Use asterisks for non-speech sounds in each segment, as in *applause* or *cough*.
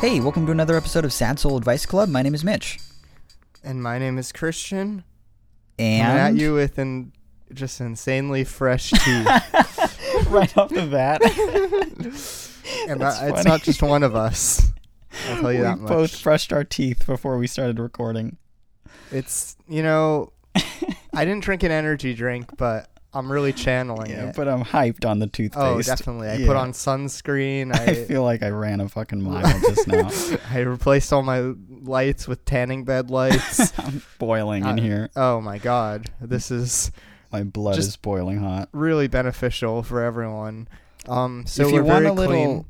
Hey, welcome to another episode of Sad Soul Advice Club. My name is Mitch. And my name is Christian. And I'm at you with an just insanely fresh *laughs* tea. right off the bat. *laughs* *laughs* and that, it's not just one of us. I'll tell you we that much. both brushed our teeth before we started recording. It's you know, I didn't drink an energy drink, but I'm really channeling Yeah, it. but I'm hyped on the toothpaste. oh, definitely. I Yeah. put on sunscreen. *laughs* I I feel like I ran a fucking mile just now. *laughs* I replaced all my lights with tanning bed lights. *laughs* I'm boiling in Uh, here. oh my god, this is My blood is boiling hot. really beneficial for everyone. Um, so if you we're want very a little, clean.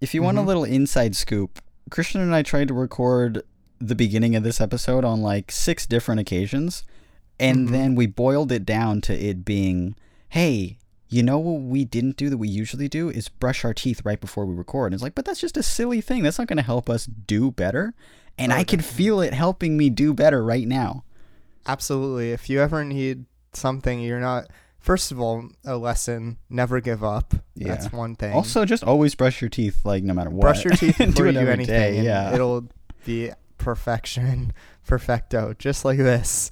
if you want a Mhm. little inside scoop, Christian and I tried to record the beginning of this episode on like six different occasions, and Mhm. then we boiled it down to it being, hey. You know what we didn't do that we usually do is brush our teeth right before we record. And it's like, but that's just a silly thing. That's not going to help us do better. And Oh, I can feel it helping me do better right now. Absolutely. If you ever need something, you're not. First of all, a lesson: never give up. Yeah. That's one thing. Also, just always brush your teeth, like no matter what. brush your teeth *laughs* And before do you it do every anything. day, Yeah. it'll be perfection, *laughs* perfecto, just like this.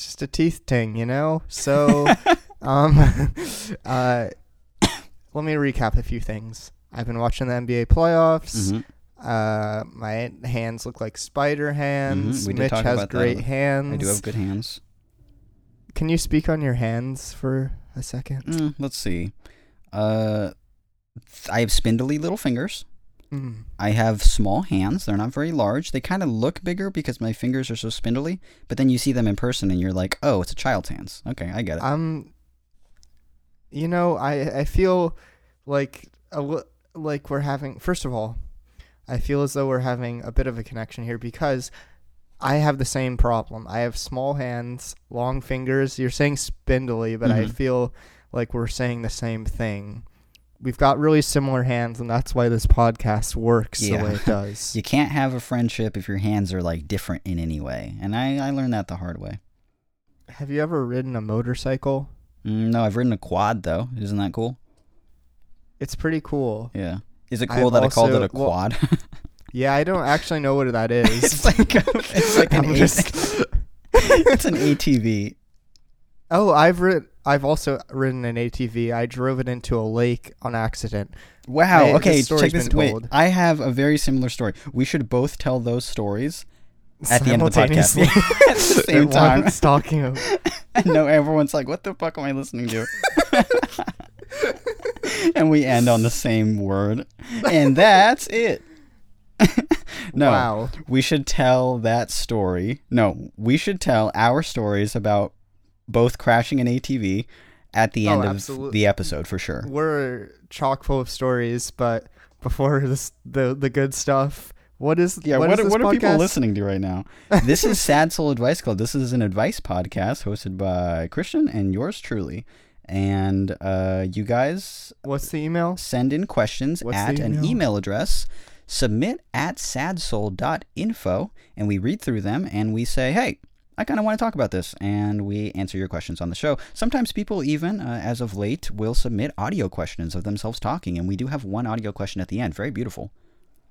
It's just a teeth ting, you know. So, *laughs* um, *laughs* uh, *coughs* let me recap a few things. I've been watching the NBA playoffs. Mhm. Uh, my hands look like spider hands. Mhm, we Mitch has about that. great hands. I do have good hands. Can you speak on your hands for a second? Mm, let's see. Uh, I have spindly little fingers. Mm. I have small hands. They're not very large. They kind of look bigger because my fingers are so spindly. But then you see them in person and you're like, oh, it's a child's hands. Okay, I get it. Um, you know, I I feel like a like we're having. First of all, I feel as though we're having a bit of a connection here because I have the same problem. I have small hands, long fingers. You're saying spindly, but I Mhm. feel like we're saying the same thing. We've got really similar hands, and that's why this podcast works Yeah. the way it *laughs* does. you can't have a friendship if your hands are like different in any way. And I, I learned that the hard way. Have you ever ridden a motorcycle? Mm, no, I've ridden a quad though. Isn't that cool? It's pretty cool. Yeah. Is it I've cool that I called it also- a well, quad? *laughs* Yeah, I don't actually know what that is. it's like a, it's like *laughs* an just- it's an ATV. Oh, I've rid- I've also ridden an ATV. I drove it into a lake on accident. Wow. Okay, this check this. Wait. I have a very similar story. We should both tell those stories at the end of the podcast *laughs* at the *laughs* same time. talking of- *laughs* know everyone's like, "What the fuck am I listening to?" and we end on the same word, and that's it. no, Wow. we should tell that story. No, we should tell our stories about both crashing an ATV at the Oh, end of absolutely. the episode for sure. We're chock full of stories, but before *laughs* this, the the good stuff. What is Yeah, what, what, is what are people listening to right now? This is Sad Soul Advice Club. This is an advice podcast hosted by Christian and yours truly. And uh, you guys What's the email? send in questions What's at the an email? email address, submit at sadsoul.info, and we read through them and we say, hey, I kind of want to talk about this. And we answer your questions on the show. Sometimes people, even uh, as of late, will submit audio questions of themselves talking. And we do have one audio question at the end. Very beautiful.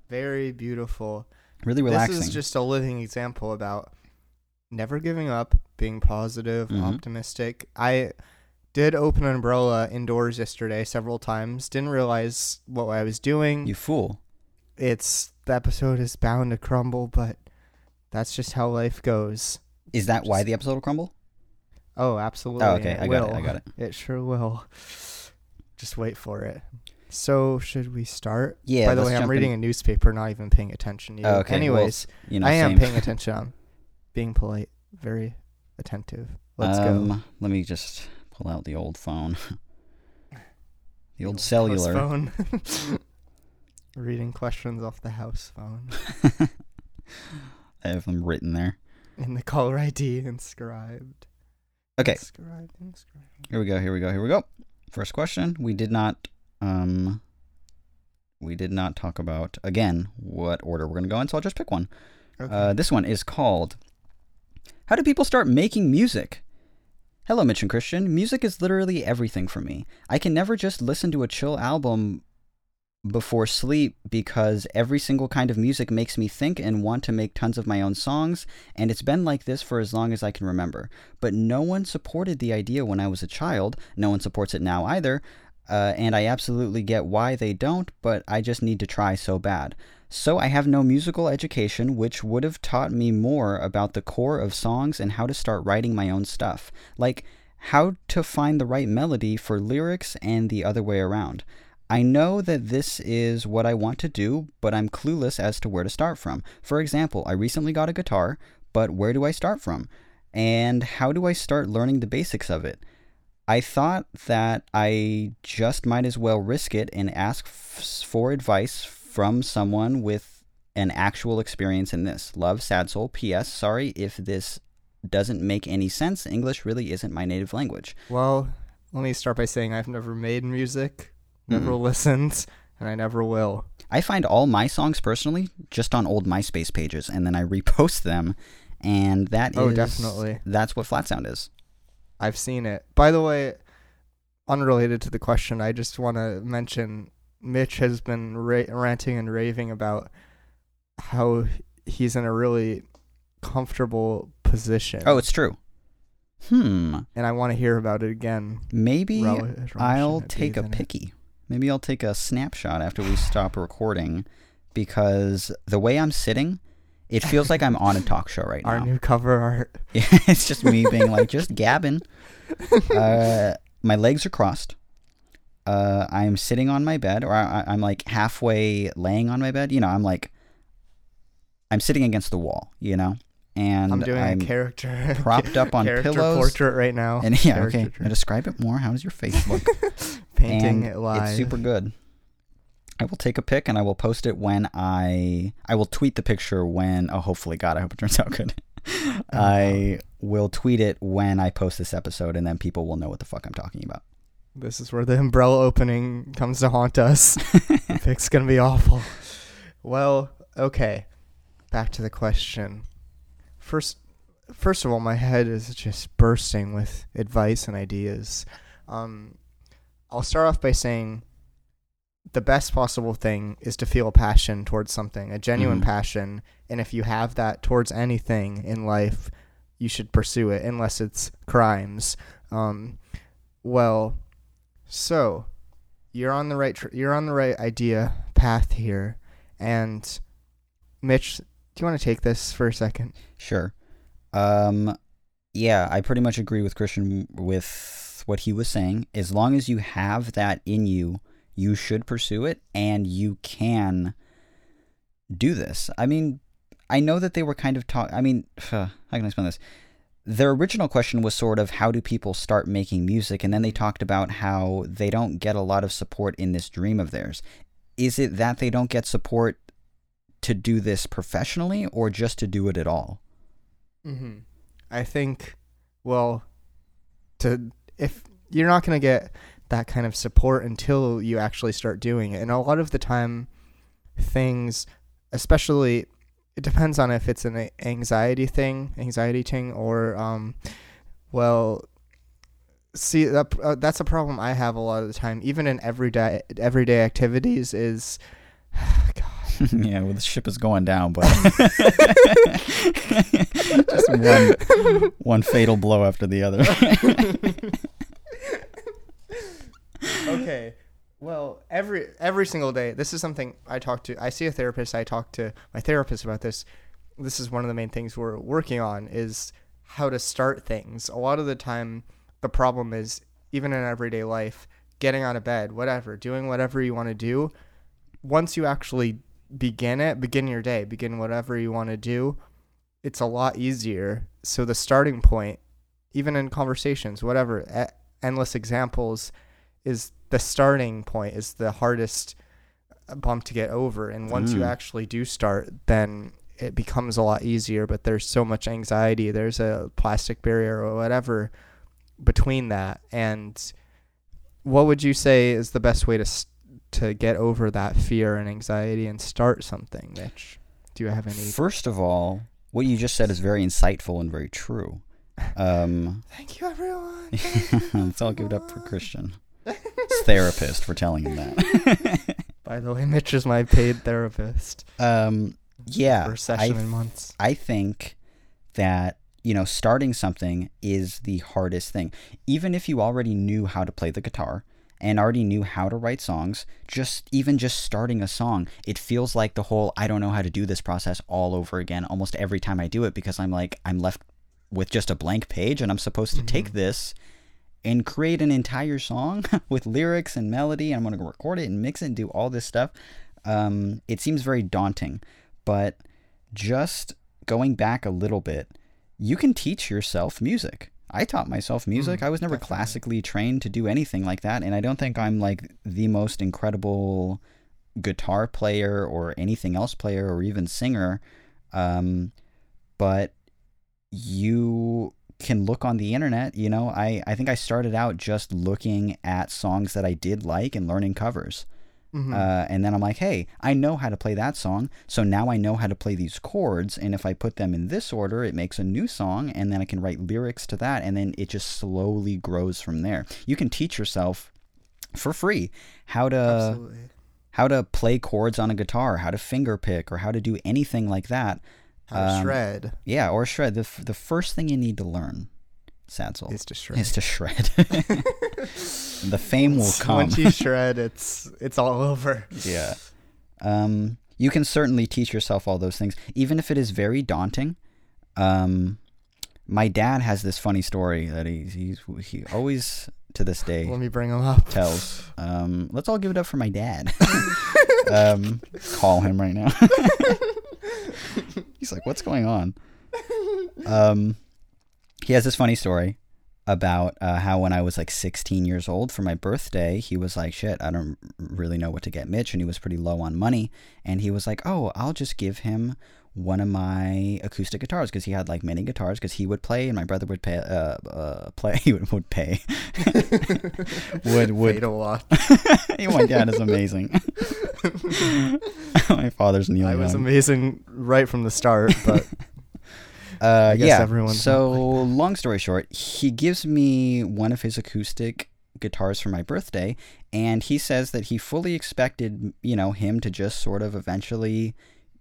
Very beautiful. Really relaxing. This is just a living example about never giving up, being positive, Mhm. optimistic. I did open an umbrella indoors yesterday several times. Didn't realize what I was doing. you fool. it's the episode is bound to crumble, but that's just how life goes. Is that why the episode will crumble? Oh, absolutely. Oh, okay. I got it. I got it. *laughs* It sure will. Just wait for it. So, should we start? Yeah. By the way, I'm reading in. a newspaper, not even paying attention. Oh, okay, well, Anyways, You know, I am same. paying *laughs* attention. I'm being polite, very attentive. Let's um, go. Let me just pull out the old phone. *laughs* the old House cellular. phone. Reading questions off the house phone. I have them written there. In the caller ID inscribed. Okay. Inscribed, inscribed. Here we go. Here we go. Here we go. First question. We did not um we did not talk about again what order we're going to go in, so I'll just pick one. Okay. Uh, this one is called How Do People Start Making Music? Hello, Mitch and Christian. Music is literally everything for me. I can never just listen to a chill album before sleep because every single kind of music makes me think and want to make tons of my own songs, and it's been like this for as long as I can remember. But no one supported the idea when I was a child, no one supports it now either, uh, and I absolutely get why they don't, but I just need to try so bad. So I have no musical education, which would have taught me more about the core of songs and how to start writing my own stuff. Like, how to find the right melody for lyrics and the other way around. I know that this is what I want to do, but I'm clueless as to where to start from. For example, I recently got a guitar, but where do I start from? And how do I start learning the basics of it? I thought that I just might as well risk it and ask f- for advice from someone with an actual experience in this. Love, Sad Soul. P.S. Sorry if this doesn't make any sense. English really isn't my native language. well, let me start by saying I've never made music, never Mm. listened, and I never will. I find all my songs personally just on old MySpace pages, and then I repost them, and that is Oh, definitely. that's what Flatsound is. I've seen it. By the way, unrelated to the question, I just want to mention Mitch has been ra- ranting and raving about how he's in a really comfortable position. Oh, it's true. Hmm. and I want to hear about it again. Maybe Rel- I'll take a picky. Maybe I'll take a snapshot after we stop recording because the way I'm sitting, it feels like I'm on a talk show right now. Our new cover art. Yeah, *laughs* it's just me being like, just gabbing. Uh, my legs are crossed. Uh, I'm sitting on my bed, or I, I'm like halfway laying on my bed. You know, I'm like, I'm sitting against the wall. You know, and I'm doing I'm a character *laughs* propped up on character pillows. portrait right now. And yeah, okay. Character Now describe it more. How does your face look? *laughs* painting it live. It's super good. I will take a pic and I will post it when I I will tweet the picture when oh hopefully God I hope it turns *laughs* out good. I will tweet it when I post this episode and then people will know what the fuck I'm talking about. This is where the umbrella opening comes to haunt us. *laughs* the pic's gonna be awful. Well, okay. Back to the question. First, first of all, my head is just bursting with advice and ideas. Um, I'll start off by saying the best possible thing is to feel a passion towards something, a genuine Mhm. passion. And if you have that towards anything in life, you should pursue it, unless it's crimes. Um, well, so you're on the right tr- you're on the right idea path here, and Mitch, do you want to take this for a second? Sure. Um yeah, I pretty much agree with Christian with what he was saying. As long as you have that in you, you should pursue it and you can do this. I mean, I know that they were kind of talk I mean, *sighs* how can I explain this? Their original question was sort of how do people start making music and then they talked about how they don't get a lot of support in this dream of theirs. Is it that they don't get support to do this professionally or just to do it at all? Mm-hmm. I think, well, to if you're not gonna get that kind of support until you actually start doing it, and a lot of the time, things, especially, it depends on if it's an anxiety thing, anxiety thing, or um, well. See that uh, that's a problem I have a lot of the time, even in everyday everyday activities. Is *sighs* God, *laughs* yeah, well, the ship is going down, but *laughs* just one one fatal blow after the other. *laughs* okay. Well, every every single day, this is something I talk to. I see a therapist. I talk to my therapist about this. This is one of the main things we're working on is how to start things. A lot of the time, the problem is even in everyday life, getting out of bed, whatever, doing whatever you want to do. Once you actually begin it, begin your day, begin whatever you want to do, it's a lot easier. So the starting point, even in conversations, whatever, e- endless examples is the starting point is the hardest bump to get over and once you Mm. actually do start then it becomes a lot easier but there's so much anxiety there's a plastic barrier or whatever between that and what would you say is the best way to to get over that fear and anxiety and start something, Mitch? Do you have any? First of all, what you just said is very insightful and very true. Um, *laughs* Thank you, everyone. *laughs* let's all give it up for Christian. *laughs* His therapist for telling him that. By the way, Mitch is my paid therapist. um, yeah, for a I session in months. I think that you know starting something is the hardest thing. Even if you already knew how to play the guitar and already knew how to write songs, just even just starting a song, it feels like the whole I don't know how to do this process all over again almost every time I do it because I'm like I'm left with just a blank page and I'm supposed to take Mhm. this and create an entire song *laughs* with lyrics and melody. And I'm going to record it and mix it and do all this stuff. Um, it seems very daunting, but just going back a little bit, you can teach yourself music. I taught myself music. Mm, I was never definitely. classically trained to do anything like that, and I don't think I'm like the most incredible guitar player or anything else player or even singer. Um, but you can look on the internet. You know, I, I think I started out just looking at songs that I did like and learning covers. Mhm. Uh, and then I'm like, hey, I know how to play that song. So now I know how to play these chords. And if I put them in this order, it makes a new song. And then I can write lyrics to that. And then it just slowly grows from there. You can teach yourself for free how to Absolutely. how to play chords on a guitar, how to finger pick, or how to do anything like that. How to um, shred Yeah, or shred. The, f- the first thing you need to learn, Sad Soul, is to shred. to shred. *laughs* the fame will come. Once you shred, it's it's all over. yeah. Um, you can certainly teach yourself all those things, even if it is very daunting. Um, my dad has this funny story that he he's, he always to this day Let me bring them up. tells. Um, let's all give it up for my dad. *laughs* um, call him right now. *laughs* He's like, "What's going on?" Um, he has this funny story about uh, how when I was like 16 years old for my birthday, he was like, "Shit, I don't really know what to get Mitch," and he was pretty low on money, and he was like, "Oh, I'll just give him." One of my acoustic guitars because he had like many guitars because he would play and my brother would pay uh, uh play *laughs* he would, would pay *laughs* would would Fade a lot. *laughs* my dad is amazing. my father's Neil I was amazing right from the start, but Uh, yeah. everyone's so, not long story short, he gives me one of his acoustic guitars for my birthday, and he says that he fully expected, you know, him to just sort of eventually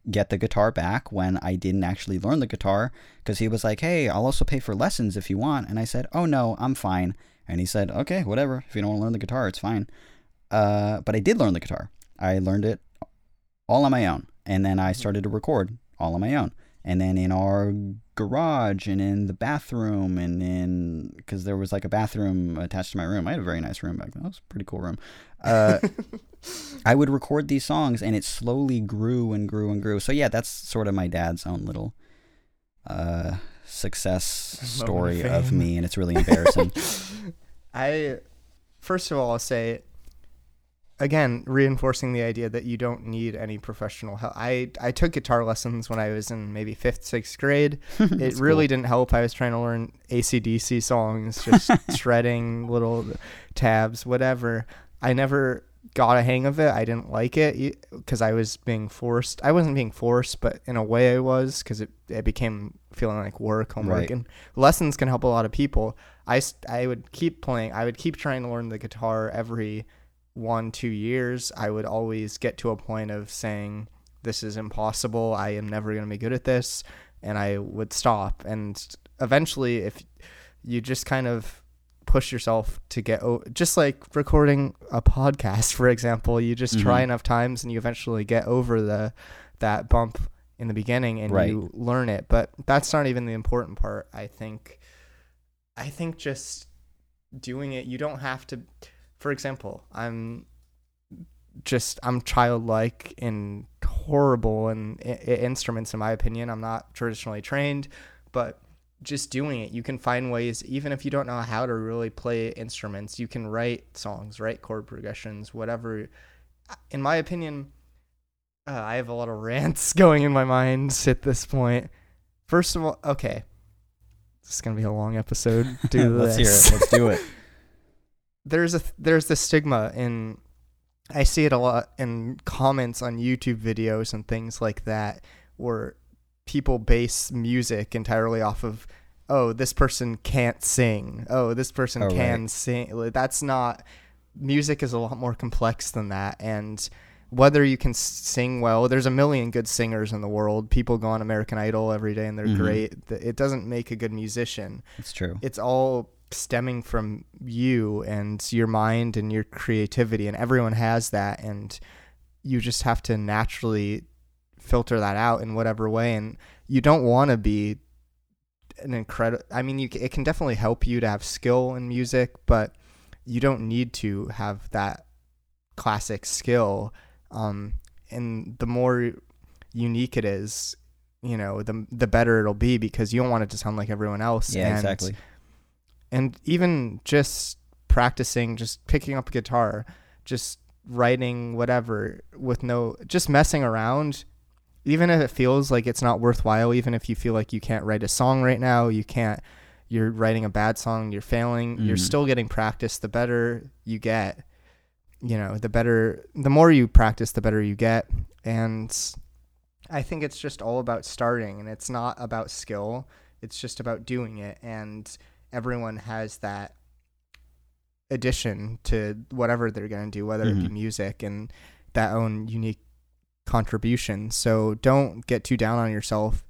get the guitar back when I didn't actually learn the guitar, because he was like, "Hey, I'll also pay for lessons if you want," and I said, "Oh no, I'm fine." And he said, "Okay, whatever. If you don't want to learn the guitar, it's fine." Uh, but I did learn the guitar. I learned it all on my own, and then I started to record all on my own. And then in our garage and in the bathroom and in because there was like a bathroom attached to my room. I had a very nice room back then. That was a pretty cool room. Uh, *laughs* I would record these songs and it slowly grew and grew and grew. So yeah, that's sort of my dad's own little uh, success story of me, and it's really embarrassing. *laughs* I first of all I'll say again reinforcing the idea that you don't need any professional help. I I took guitar lessons when I was in maybe fifth sixth grade. *laughs* It really cool. didn't help. I was trying to learn ACDC songs, just *laughs* shredding little tabs, whatever. I never got a hang of it. I didn't like it because I was being forced. I wasn't being forced, but in a way I was because it, it became feeling like work, homework. Right. And lessons can help a lot of people. I, I would keep playing. I would keep trying to learn the guitar every one, two years. I would always get to a point of saying, this is impossible. I am never going to be good at this. And I would stop. And eventually, if you just kind of push yourself to get o- just like recording a podcast *laughs* for example you just try Mhm. enough times and you eventually get over the that bump in the beginning and Right. you learn it but that's not even the important part i think i think just doing it you don't have to for example i'm just i'm childlike and horrible in, i i- instruments in my opinion i'm not traditionally trained but just doing it you can find ways even if you don't know how to really play instruments you can write songs write chord progressions whatever in my opinion uh, i have a lot of *laughs* rants going in my mind at this point. first of all okay this is gonna be a long episode *laughs* do Let's hear it. Let's do it. *laughs* there's a there's this stigma in I see it a lot in comments on YouTube videos and things like that where people base music entirely off of oh this person can't sing oh this person Oh, can right. sing that's not music is a lot more complex than that and whether you can sing well there's a million good singers in the world people go on american idol every day and they're Mhm. great it doesn't make a good musician It's true. it's all stemming from you and your mind and your creativity and everyone has that and you just have to naturally filter that out in whatever way and you don't want to be an incredible i mean you it can definitely help you to have skill in music but you don't need to have that classic skill um and the more unique it is you know the the better it'll be because you don't want it to sound like everyone else yeah, and exactly. And even just practicing just picking up a guitar just writing whatever with no just messing around even if it feels like it's not worthwhile even if you feel like you can't write a song right now you can't you're writing a bad song you're failing you're Mhm. still getting practice the better you get you know the better the more you practice the better you get and i think it's just all about starting and it's not about skill it's just about doing it and everyone has that addition to whatever they're going to do whether it be Mhm. music and that own unique contribution so don't get too down on yourself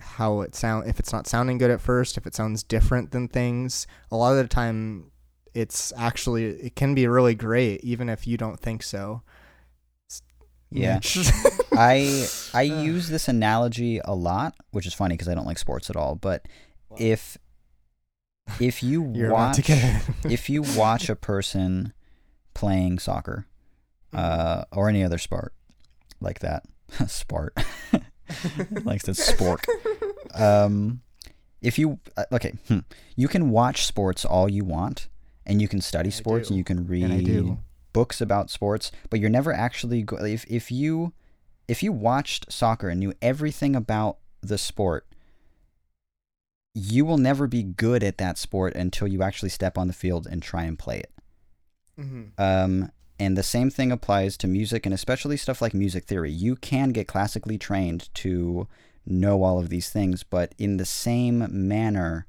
how it sound if it's not sounding good at first if it sounds different than things a lot of the time it's actually it can be really great even if you don't think so Yeah. *laughs* I I *laughs* use this analogy a lot, which is funny because I don't like sports at all. But if if you *laughs* watch *laughs* if you watch a person playing soccer uh, or any other sport like that, *laughs* sport, like the sport. Um, if you uh, okay, hmm, you can watch sports all you want, and you can study sports, and you can read and I do. books about sports, but you're never actually go- if if you if you watched soccer and knew everything about the sport, you will never be good at that sport until you actually step on the field and try and play it. hmm Um, and the same thing applies to music and especially stuff like music theory. You can get classically trained to know all of these things, but in the same manner,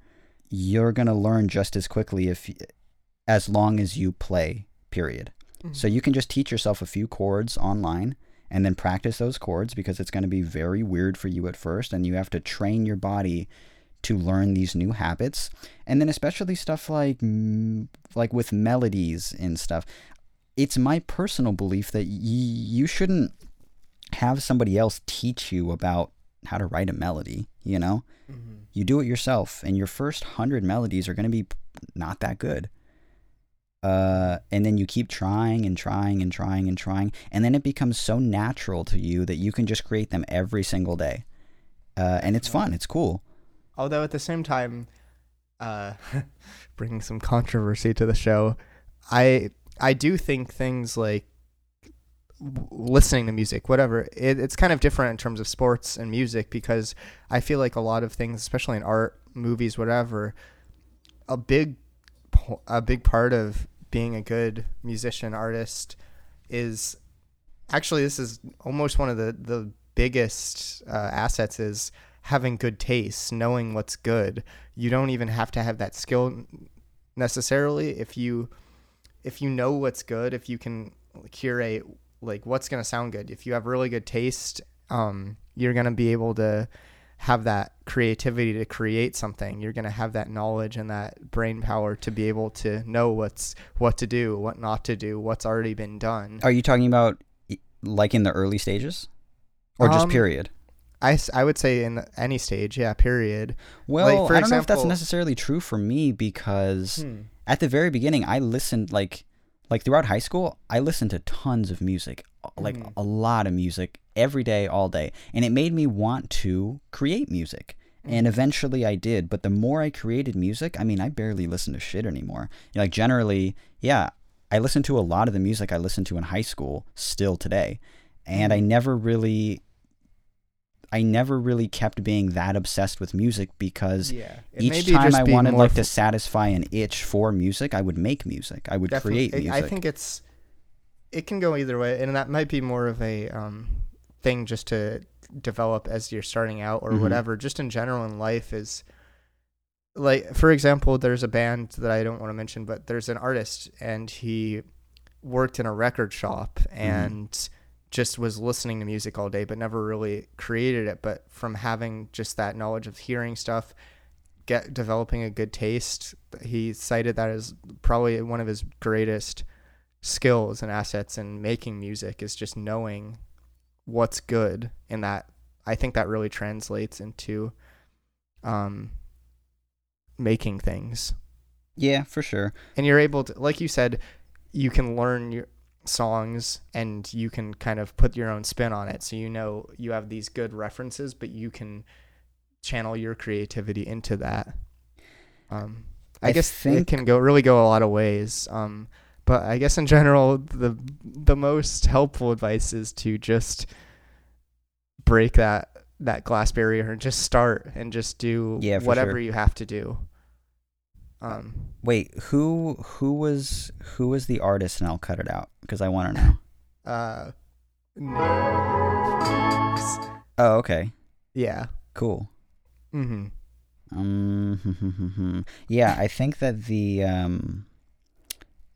you're going to learn just as quickly if as long as you play, period. So you can just teach yourself a few chords online and then practice those chords because it's going to be very weird for you at first and you have to train your body to learn these new habits. And then especially stuff like like with melodies and stuff. It's my personal belief that y- you shouldn't have somebody else teach you about how to write a melody, you know? Mhm. You do it yourself, and your first hundred melodies are going to be not that good. Uh, and then you keep trying and trying and trying and trying, and then it becomes so natural to you that you can just create them every single day. Uh, and it's fun. It's cool. Although at the same time, uh, *laughs* bringing some controversy to the show, I I do think things like listening to music, whatever, it, it's kind of different in terms of sports and music because I feel like a lot of things, especially in art, movies, whatever, a big a big part of being a good musician artist is actually this is almost one of the the biggest uh, assets is having good taste, knowing what's good. You don't even have to have that skill necessarily if you if you know what's good, if you can curate like what's going to sound good. If you have really good taste, um you're going to be able to have that creativity to create something. You're going to have that knowledge and that brain power to be able to know what's what to do, what not to do, what's already been done. Are you talking about like in the early stages, or just Um, period? I, I would say in any stage, yeah, period. Well, for I don't know if that's necessarily true for me because Hmm. at the very beginning i listened like like throughout high school i listened to tons of music like Mhm. a lot of music every day all day and it made me want to create music and eventually i did but the more i created music i mean i barely listen to shit anymore like generally yeah i listen to a lot of the music i listened to in high school still today and i Mhm. never really i never really kept being that obsessed with music because Yeah. Each be time I wanted like to satisfy an itch for music, I would make music. I would definitely- create music. I think it's it can go either way, and that might be more of a um, thing just to develop as you're starting out or Mhm. whatever. Just in general in life is like, for example, there's a band that I don't want to mention, but there's an artist and he worked in a record shop and just was listening to music all day, but never really created it. But from having just that knowledge of hearing stuff, get developing a good taste, he cited that as probably one of his greatest skills and assets in making music is just knowing what's good and that I think that really translates into um making things. Yeah, for sure. And you're able to like you said, you can learn your songs and you can kind of put your own spin on it. So you know you have these good references, but you can channel your creativity into that. Um I, I guess think- it can go really go a lot of ways. Um but I guess in general the the most helpful advice is to just break that that glass barrier and just start and just do Yeah, whatever sure. you have to do. Um Wait, who who was who was the artist? And I'll cut it out because I want to know. uh Oh, okay, yeah. cool. Mm-hmm. Um, yeah, I think that the um,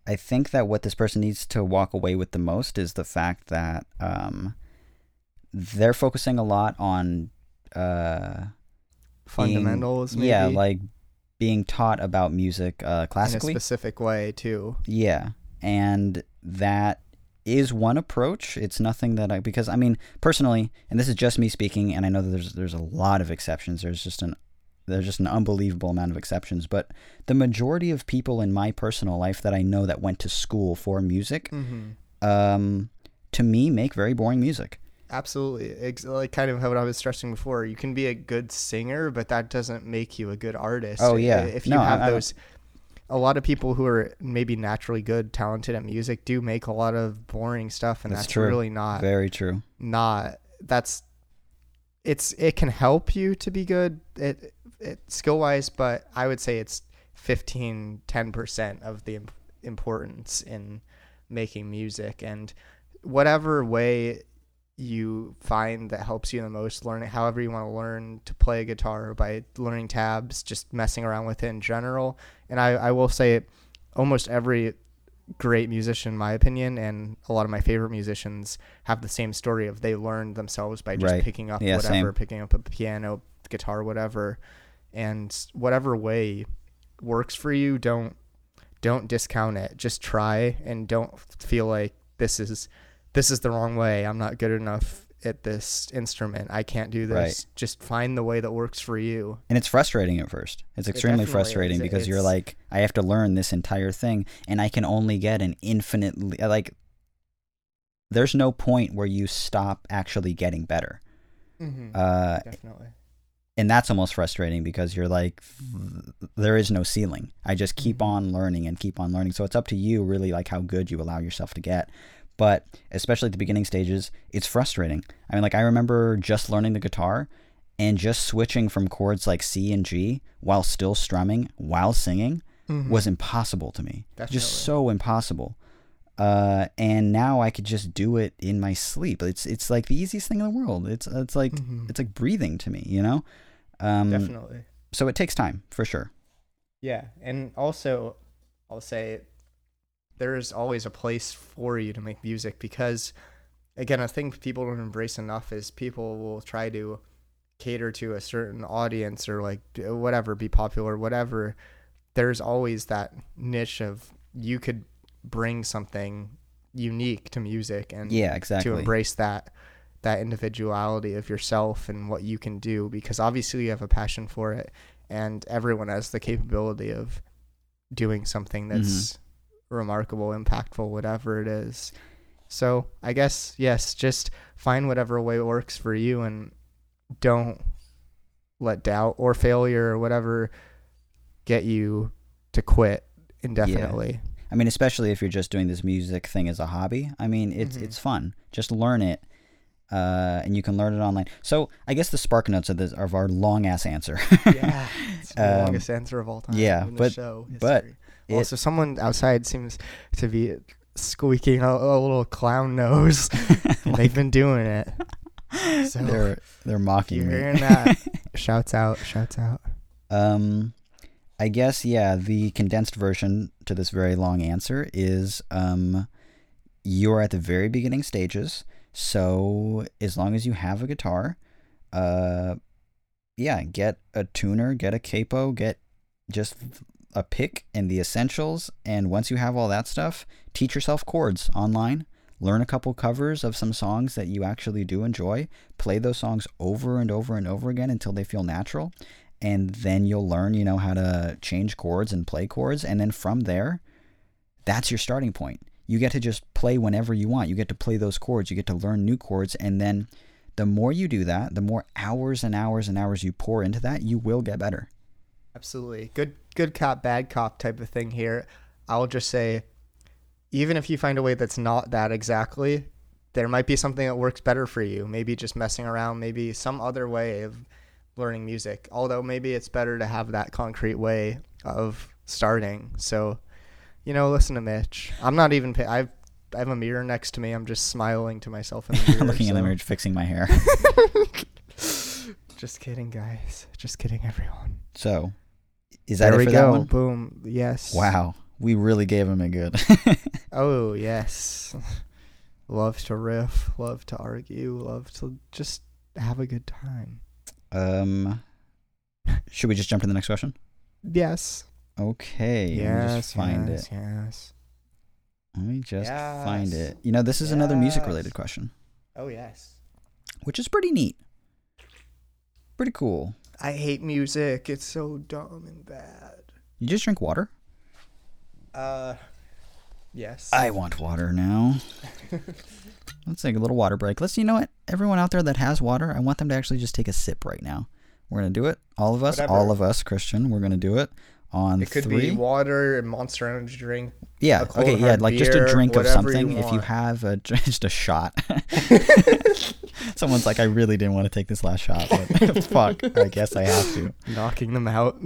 I think that what this person needs to walk away with the most is the fact that um, they're focusing a lot on uh, being- Fundamentals, maybe. yeah, like being taught about music uh, in a classically. specific way too. Yeah, and that is one approach. It's nothing that I because I mean personally, and this is just me speaking, and I know that there's there's a lot of exceptions. There's just an there's just an unbelievable amount of exceptions, but the majority of people in my personal life that I know that went to school for music, Mm-hmm. um, to me, make very boring music. Absolutely, Ex- like kind of what I was stressing before. You can be a good singer, but that doesn't make you a good artist. Oh, yeah. if you No, have I- those, a lot of people who are maybe naturally good, talented at music, do make a lot of boring stuff, and That's that's, really not Very true. not that's it's it can help you to be good it, it skill wise but i would say it's 15 10% of the imp- importance in making music and whatever way you find that helps you the most learn it however you want to learn to play a guitar by learning tabs just messing around with it in general and i, I will say almost every great musician in my opinion and a lot of my favorite musicians have the same story of they learned themselves by just Right. picking up Yeah, whatever same. picking up a piano guitar whatever and whatever way works for you don't don't discount it just try and don't feel like this is this is the wrong way i'm not good enough at this instrument i can't do this Right. just find the way that works for you And it's frustrating at first. It's extremely definitely frustrating is. because you're like, I have to learn this entire thing, and I can only get an infinitely like. There's no point where you stop actually getting better, mm-hmm. uh, definitely and that's almost frustrating because you're like, there is no ceiling. I just keep Mhm. on learning and keep on learning. So it's up to you, really, like how good you allow yourself to get. But especially at the beginning stages, it's frustrating. I mean, like I remember just learning the guitar and just switching from chords like C and G while still strumming while singing Mhm. was impossible to me. Definitely. Just so impossible. Uh, and now I could just do it in my sleep. It's it's like the easiest thing in the world. It's it's like Mhm. it's like breathing to me, you know. Um, definitely So it takes time for sure. Yeah, and also I'll say there's always a place for you to make music because again, a thing people don't embrace enough is people will try to cater to a certain audience or like whatever, be popular, whatever. There's always that niche of you could bring something unique to music and Yeah, exactly. to embrace that that individuality of yourself and what you can do because obviously you have a passion for it and everyone has the capability of doing something Mm-hmm. Remarkable impactful whatever it is so i guess yes just find whatever way works for you and don't let doubt or failure or whatever get you to quit indefinitely I mean, especially if you're just doing this music thing as a hobby. I mean, it's Mhm. it's fun. Just learn it, uh, and you can learn it online. So I guess the spark notes of this of our long ass answer. yeah *laughs* it's the Um, longest answer of all time yeah, in the but- show but. It- also someone outside seems to be squeaking a, a little clown nose. *laughs* They've been doing it. So they're they're mocking me. that, *laughs* shouts out, shouts out. Um, I guess yeah. The condensed version to this very long answer is um, you're at the very beginning stages. So as long as you have a guitar, uh, yeah, get a tuner, get a capo, get just a pick and the essentials. And once you have all that stuff, teach yourself chords online. Learn a couple covers of some songs that you actually do enjoy. Play those songs over and over and over again until they feel natural and then you'll learn, you know, how to change chords and play chords. And then from there, that's your starting point. You get to just play whenever you want. You get to play those chords. You get to learn new chords. And then the more you do that, the more hours and hours and hours you pour into that, you will get better. Absolutely. Good good cop, bad cop type of thing here. I'll just say even if you find a way that's not that exactly, there might be something that works better for you. Maybe just messing around, maybe some other way of learning music. Although maybe it's better to have that concrete way of starting. So, you know, listen to Mitch. I'm not even pay- I've I have a mirror next to me. I'm just smiling to myself in the *laughs* mirror. Looking in the mirror, fixing my hair. *laughs* Just kidding, guys. Just kidding, everyone. So, is that there we go. that? Boom. Yes. Wow, we really gave him a good. *laughs* Oh yes. love to riff, love to argue, love to just have a good time. um, should we just jump to the next question? Yes. Okay, let me yes. just find yes, it. Yes. Let me just find it. You know, this is another music-related question, Oh yes. which is pretty neat. Pretty cool. I hate music. It's so dumb and bad. You just drink water? Uh. Yes. I want water now. *laughs* Let's take a little water break. Let's, you know what? Everyone out there that has water, I want them to actually just take a sip right now. We're going to do it. All of us, all of us, Christian, we're going to do it on It could three. be water and Monster Energy drink. yeah. Okay. Yeah. Like just a drink of whatever you something. If you have a, *laughs* just a shot. *laughs* Someone's like, I really didn't want to take this last shot, but *laughs* fuck, I guess I have to. Knocking them out.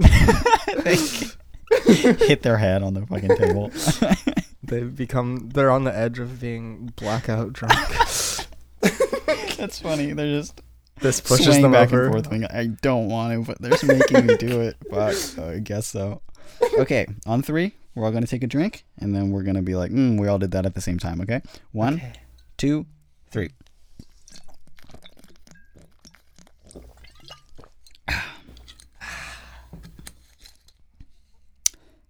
Hit their head on the fucking table. they become. They're on the edge of being blackout drunk. That's funny. They're just this pushes them back over. and forth. Going, I don't want to, but they're making me do *laughs* it. Fuck. I guess so. Okay, on three, we're all gonna take a drink, and then we're gonna be like, mm, we all did that at the same time. Okay, one, Okay. two, three. *sighs*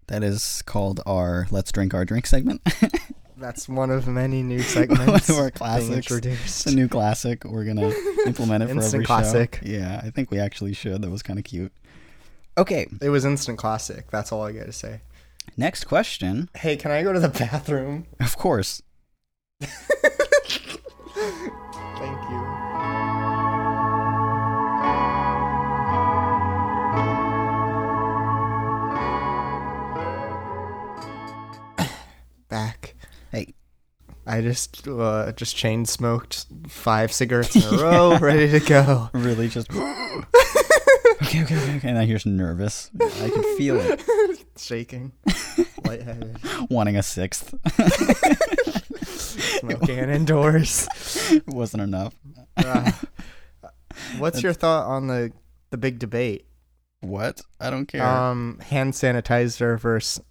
That is called our "Let's Drink Our Drink" segment. *laughs* That's one of many new *laughs* segments. One of our classics. It's a new classic. We're gonna *laughs* implement it for Instant every classic. show. Yeah, I think we actually should. That was kind of cute. Okay, It was instant classic. That's all I gotta say. next question. Hey, can I go to the bathroom? Of course. *laughs* I just uh, just chain smoked five cigarettes in a row, *laughs* ready to go. Really, just *laughs* okay, okay, okay, okay. And I hear nervous. I can feel it. *laughs* Shaking, lightheaded, Wanting a sixth. smoking indoors. it wasn't enough. Uh, what's your thought on the the big debate? What? I don't care. Um, hand sanitizer versus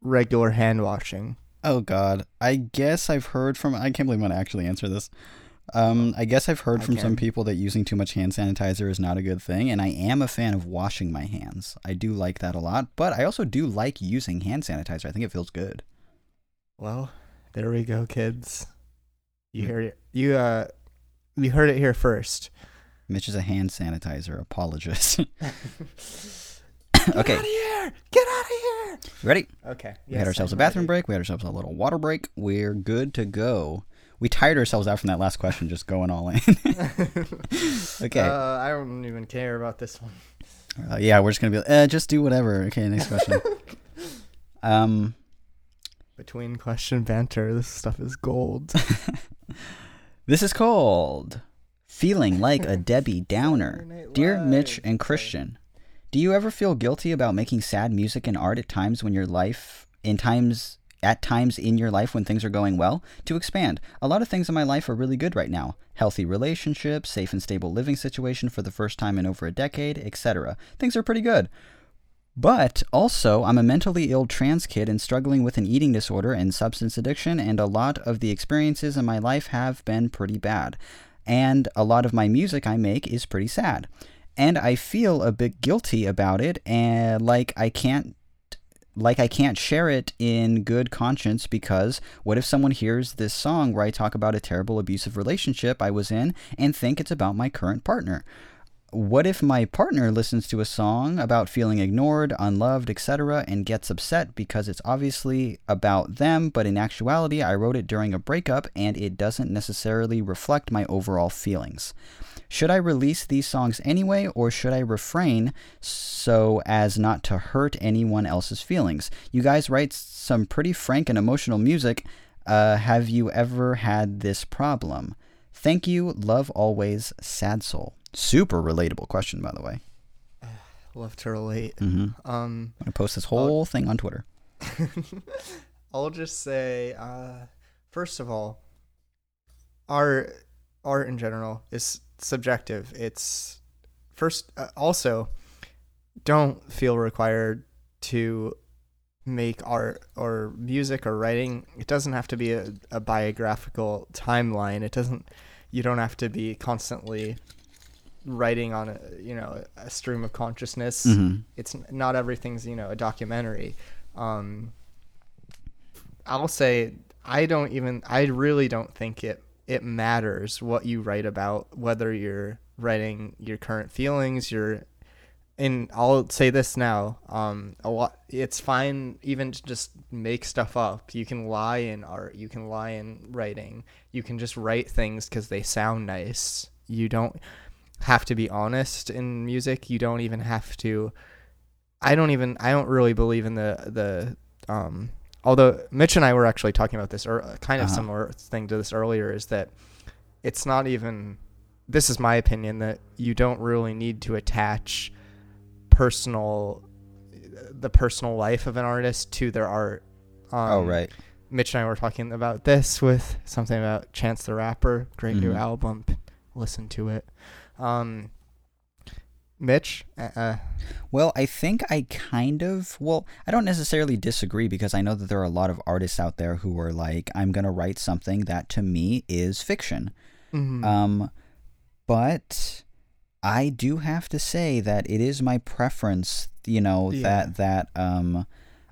regular hand washing. Oh God. I guess I've heard from. I can't believe I'm gonna actually answer this. Um, I guess I've heard I from some people that using too much hand sanitizer is not a good thing, and I am a fan of washing my hands. I do like that a lot, but I also do like using hand sanitizer. I think it feels good. Well, there we go, kids. You heard it. You uh, you heard it here first. Mitch is a hand sanitizer apologist. *laughs* *laughs* *laughs* Get Okay. out of here! Get out of here! Ready? Okay. We had ourselves a bathroom break. We had ourselves a little water break. We're good to go. We tired ourselves out from that last question, just going all in. *laughs* okay. Uh, I don't even care about this one. Uh, yeah, we're just gonna be like, eh, just do whatever. Okay, next question. *laughs* um, Between question banter, this stuff is gold. this is called "Feeling Like a Debbie Downer." Dear Mitch and Christian, do you ever feel guilty about making sad music and art at times when your life, in times at times in your life when things are going well to expand. A lot of things in my life are really good right now. Healthy relationships, safe and stable living situation for the first time in over a decade, etc. Things are pretty good. But also, I'm a mentally ill trans kid and struggling with an eating disorder and substance addiction, and a lot of the experiences in my life have been pretty bad. And a lot of my music I make is pretty sad. And I feel a bit guilty about it, and like I can't like I can't share it in good conscience because what if someone hears this song where I talk about a terrible abusive relationship I was in and think it's about my current partner? What if my partner listens to a song about feeling ignored, unloved, etc., and gets upset because it's obviously about them, but in actuality, I wrote it during a breakup and it doesn't necessarily reflect my overall feelings? Should I release these songs anyway, or should I refrain so as not to hurt anyone else's feelings? You guys write some pretty frank and emotional music. Uh, have you ever had this problem? Thank you. Love always, Sad Soul. Super relatable question, by the way. *sighs* Love to relate. Mm-hmm. Um, I'm gonna post this whole thing on Twitter. *laughs* I'll just say, uh, first of all, art art in general is subjective. It's first uh, also don't feel required to make art or music or writing. It doesn't have to be a, a biographical timeline. It doesn't. You don't have to be constantly writing on a you know a stream of consciousness. Mhm. It's not everything's you know a documentary. Um, I'll say I don't even I really don't think it it matters what you write about whether you're writing your current feelings your and I'll say this now um a lot it's fine even to just make stuff up. You can lie in art you can lie in writing you can just write things cuz they sound nice. You don't have to be honest in music you don't even have to I don't even I don't really believe in the the um although Mitch and I were actually talking about this or kind of Uh-huh. similar thing to this earlier is that it's not even this is my opinion that you don't really need to attach personal the personal life of an artist to their art. Um, oh right. Mitch and I were talking about this with something about Chance the Rapper, great new Mhm. album. Listen to it. Um, Mitch, uh, uh, Well, I think I kind of, well, I don't necessarily disagree because I know that there are a lot of artists out there who are like, I'm going to write something that to me is fiction. mhm. Um, but I do have to say that it is my preference, you know, Yeah. that, that, um,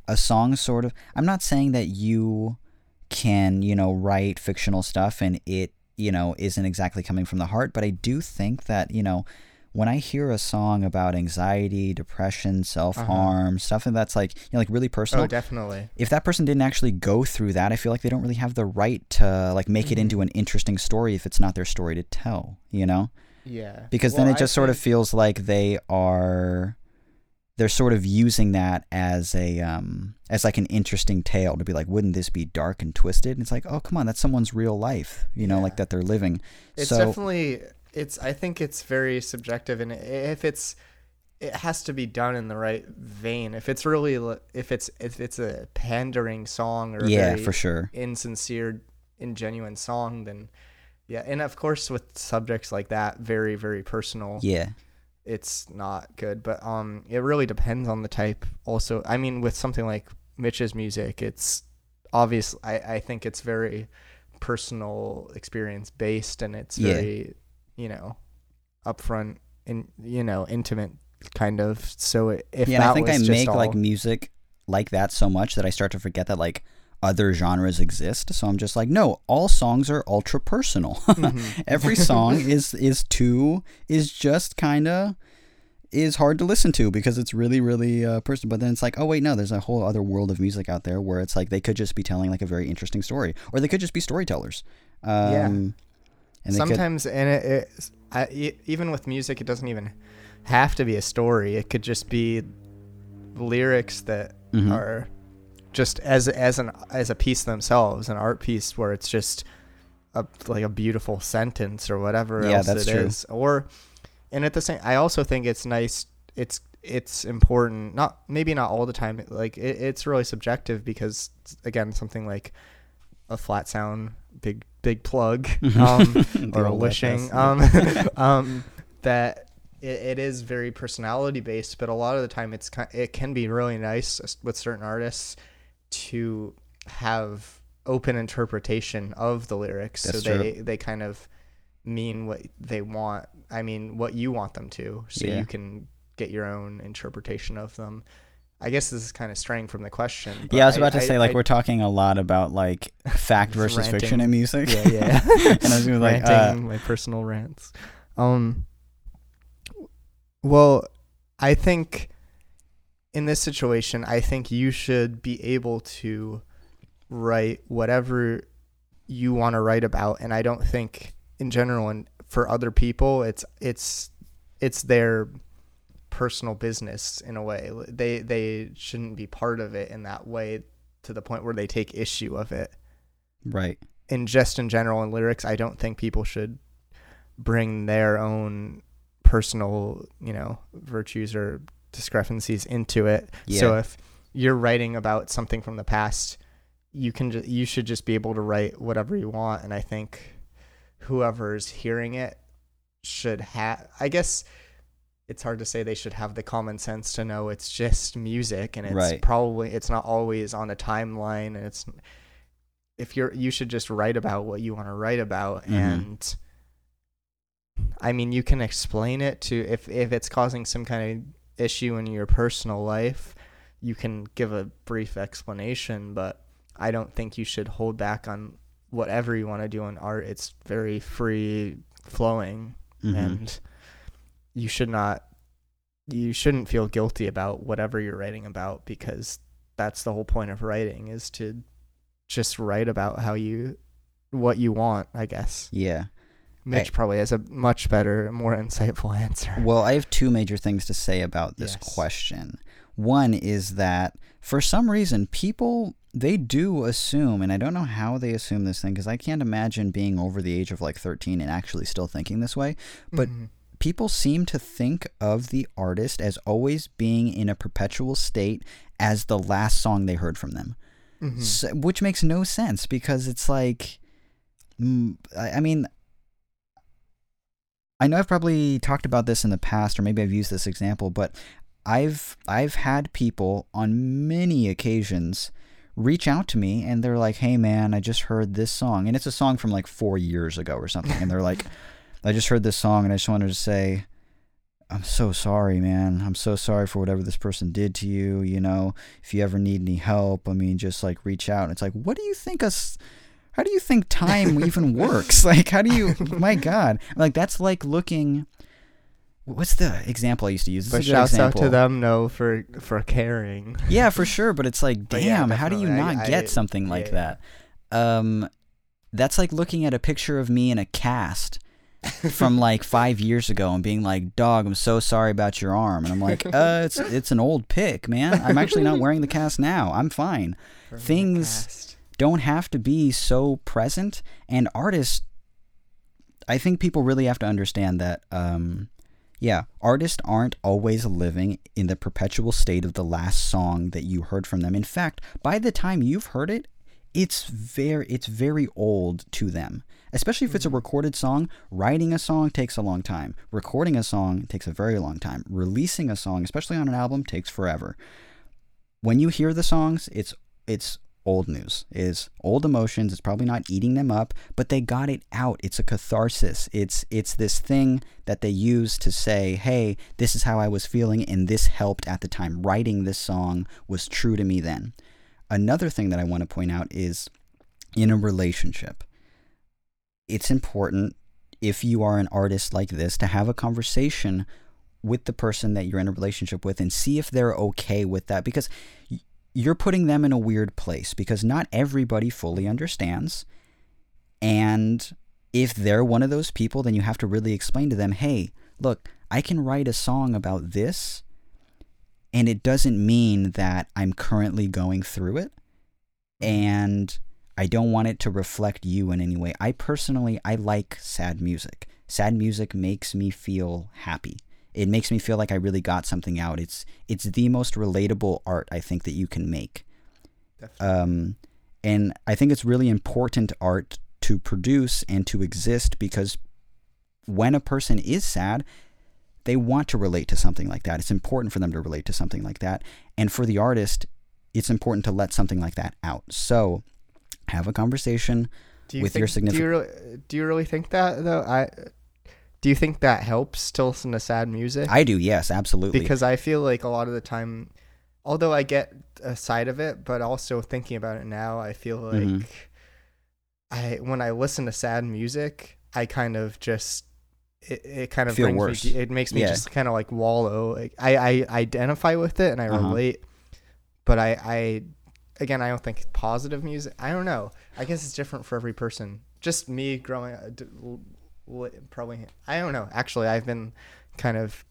a song sort of, I'm not saying that you can, you know, write fictional stuff and it, you know, isn't exactly coming from the heart, but I do think that, you know, when I hear a song about anxiety, depression, self harm, stuff that's like, you know, like really personal, oh, definitely. if that person didn't actually go through that, I feel like they don't really have the right to like make it Mhm. into an interesting story if it's not their story to tell, you know? Yeah. Because then Well, it I just sort of feels like they are they're sort of using that as a um as like an interesting tale to be like wouldn't this be dark and twisted and it's like oh come on that's someone's real life you know like that they're living It's so definitely it's I think it's very subjective and if it's it has to be done in the right vein. If it's really if it's if it's a pandering song or yeah very for sure insincere ingenuine song then yeah, and of course with subjects like that very very personal yeah it's not good. But um, it really depends on the type. Also, I mean, with something like Mitch's music, it's obvious. I I think it's very personal experience based, and it's Yeah. You know upfront and you know intimate kind of. So if yeah that i think i make all, like music like that so much that i start to forget that like other genres exist so i'm just like no all songs are ultra personal *laughs* Mhm. every song *laughs* is is too is just kind of is hard to listen to because it's really really uh, personal but then it's like oh wait no there's a whole other world of music out there where it's like they could just be telling like a very interesting story or they could just be storytellers um Yeah. And they could, sometimes and it, it I, even with music, it doesn't even have to be a story. It could just be lyrics that Mhm. are just as as an as a piece themselves, an art piece where it's just a like a beautiful sentence or whatever Yeah, else that's it true. is. Or and at the same, I also think it's nice. It's it's important. Not maybe not all the time. Like it, it's really subjective because again, something like a Flatsound, big big plug, *laughs* um, or wishing, um, *laughs* um, that it, it is very personality based. But a lot of the time, it's it can be really nice with certain artists to have open interpretation of the lyrics, That's so true. they they kind of mean what they want. I mean, what you want them to, so Yeah. you can get your own interpretation of them. I guess this is kind of straying from the question. yeah, I was about to say like I- we're talking a lot about like fact versus fiction in music. yeah, yeah. *laughs* and I was gonna like, ranting uh, my personal rants. Um. Well, I think in this situation, I think you should be able to write whatever you want to write about, and I don't think in general and for other people, it's it's it's their personal business in a way. They they shouldn't be part of it in that way to the point where they take issue of it right. in just in general in lyrics, I don't think people should bring their own personal, you know, virtues or discrepancies into it. So if you're writing about something from the past, you can ju- you should just be able to write whatever you want and I think whoever's hearing it should have I guess it's hard to say they should have the common sense to know it's just music and it's Right. probably it's not always on a timeline and it's if you're you should just write about what you want to write about Mhm. and I mean you can explain it to if if it's causing some kind of issue in your personal life you can give a brief explanation but I don't think you should hold back on whatever you want to do in art it's very free flowing Mhm. and you should not you shouldn't feel guilty about whatever you're writing about because that's the whole point of writing is to just write about how you what you want i guess yeah. mitch Hey. probably has a much better more insightful *laughs* answer Well, I have two major things to say about this Yes. question. One is that for some reason, people they do assume, and I don't know how they assume this thing because I can't imagine being over the age of like 13 and actually still thinking this way. But Mhm. People seem to think of the artist as always being in a perpetual state as the last song they heard from them. Mhm. So, which makes no sense because it's like, mm, I, I mean, I know I've probably talked about this in the past, or maybe I've used this example, but I've I've had people on many occasions reach out to me and they're like, "Hey, man, I just heard this song, and it's a song from like four years ago or something," and they're like, *laughs* "I just heard this song, and I just wanted to say." I'm so sorry, man. I'm so sorry for whatever this person did to you. You know, if you ever need any help, I mean, just like reach out. And it's like, what do you think us? How do you think time *laughs* even works? Like, how do you? My God, like that's like looking. What's the example I used to use? This but is a good shouts out to them no for for caring Yeah, for sure. But it's like, *laughs* But yeah, damn, how do you. I- not I- get something like yeah. that? Um, that's like looking at a picture of me in a cast from like five years ago and being like, "Dog, I'm so sorry about your arm," and I'm like, *laughs* "Uh, it's it's an old pic, man. I'm actually not wearing the cast now. I'm fine. Things- Don't have to be so present." And artists, I think people really have to understand that. Um, yeah, artists aren't always living in the perpetual state of the last song that you heard from them. In fact, by the time you've heard it, it's very it's very old to them. Especially if it's a mm-hmm. recorded song, writing a song takes a long time. Recording a song takes a very long time. Releasing a song, especially on an album, takes forever. When you hear the songs, it's it's old news. Is old emotions. It's probably not eating them up, but they got it out. It's a catharsis. It's it's this thing that they use to say, "Hey, this is how I was feeling and this helped at the time. Writing this song was true to me then." Another thing that I want to point out is in a relationship. It's important if you are an artist like this to have a conversation with the person that you're in a relationship with and see if they're okay with that because you're putting them in a weird place because not everybody fully understands. And if they're one of those people, then you have to really explain to them, hey, look, I can write a song about this, and it doesn't mean that I'm currently going through it. And I don't want it to reflect you in any way. I personally, I like sad music. Sad music makes me feel happy. It makes me feel like I really got something out. It's it's the most relatable art I think that you can make. Um, and I think it's really important art to produce and to exist because when a person is sad, they want to relate to something like that. It's important for them to relate to something like that. And for the artist, it's important to let something like that out. So have a conversation do you with think, your Do significant. you really, do you really think that though? I do you think that helps to listen to sad music? I do, yes, absolutely. because I feel like a lot of the time, although I get a side of it, but also thinking about it now, I feel like Mhm. I when I listen to sad music, I kind of just it, it kind of Feel brings worse. me. It makes me Yeah. just kind of like wallow. Like I I identify with it and I Uh-huh. relate, but I I again I don't think positive music. I don't know. I guess it's different for every person. Just me growing uh, d- l- l- probably I don't know. Actually, I've been kind of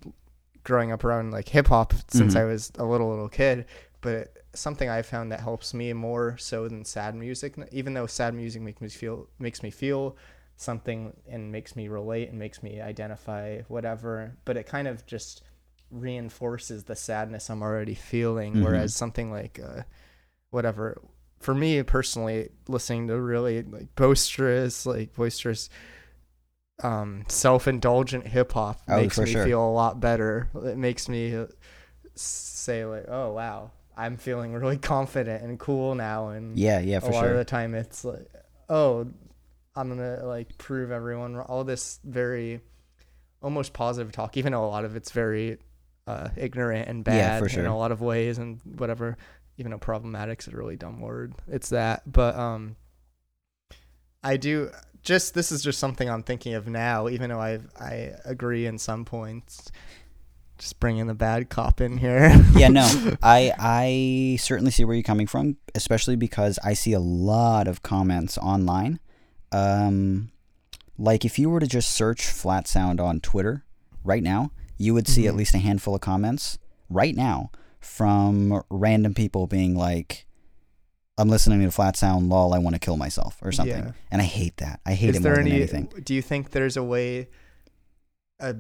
growing up around like hip hop since Mhm. I was a little little kid, but something I found that helps me more so than sad music. Even though sad music makes me feel makes me feel something and makes me relate and makes me identify whatever, but it kind of just reinforces the sadness I'm already feeling. Mhm. Whereas something like uh, whatever for me personally, listening to really like boisterous, like boisterous um self-indulgent hip hop Oh, makes me sure. feel a lot better. It makes me uh, say like, "Oh wow, I'm feeling really confident and cool now." And yeah, yeah, for a lot of sure. the time, it's like, "Oh, I'm gonna like prove everyone. All this very almost positive talk, even though a lot of it's very uh, ignorant and bad Yeah, for in a lot of ways and whatever. Even though problematic's a really dumb word, it's that. But um, I do just this is just something I'm thinking of now, even though I I agree in some points. Just bringing the bad cop in here. *laughs* yeah, no, *laughs* I I certainly see where you're coming from, especially because I see a lot of comments online. Um, like if you were to just search Flatsound on Twitter right now, you would see at Mhm. least a handful of comments right now from random people being like, "I'm listening to Flatsound, lol, I want to kill myself" or something. Yeah. And I hate that. I hate Is it more there than anything. Do you think there's a way, a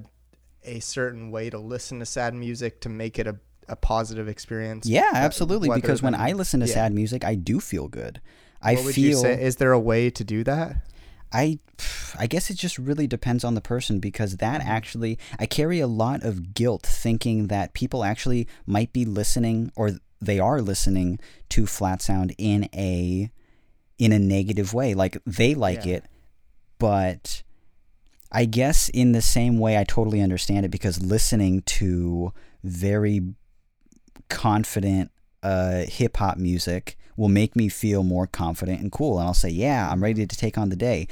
a certain way to listen to sad music to make it a, a positive experience? Yeah, uh, absolutely. Because when I listen to yeah. sad music, I do feel good. I what would feel. you say? Is there a way to do that? I I guess it just really depends on the person because that Mhm. actually I carry a lot of guilt thinking that people actually might be listening or they are listening to Flatsound in a in a negative way like they like Yeah. it but I guess in the same way I totally understand it because listening to very confident uh, hip hop music will make me feel more confident and cool. And I'll say, yeah, I'm ready to take on the day.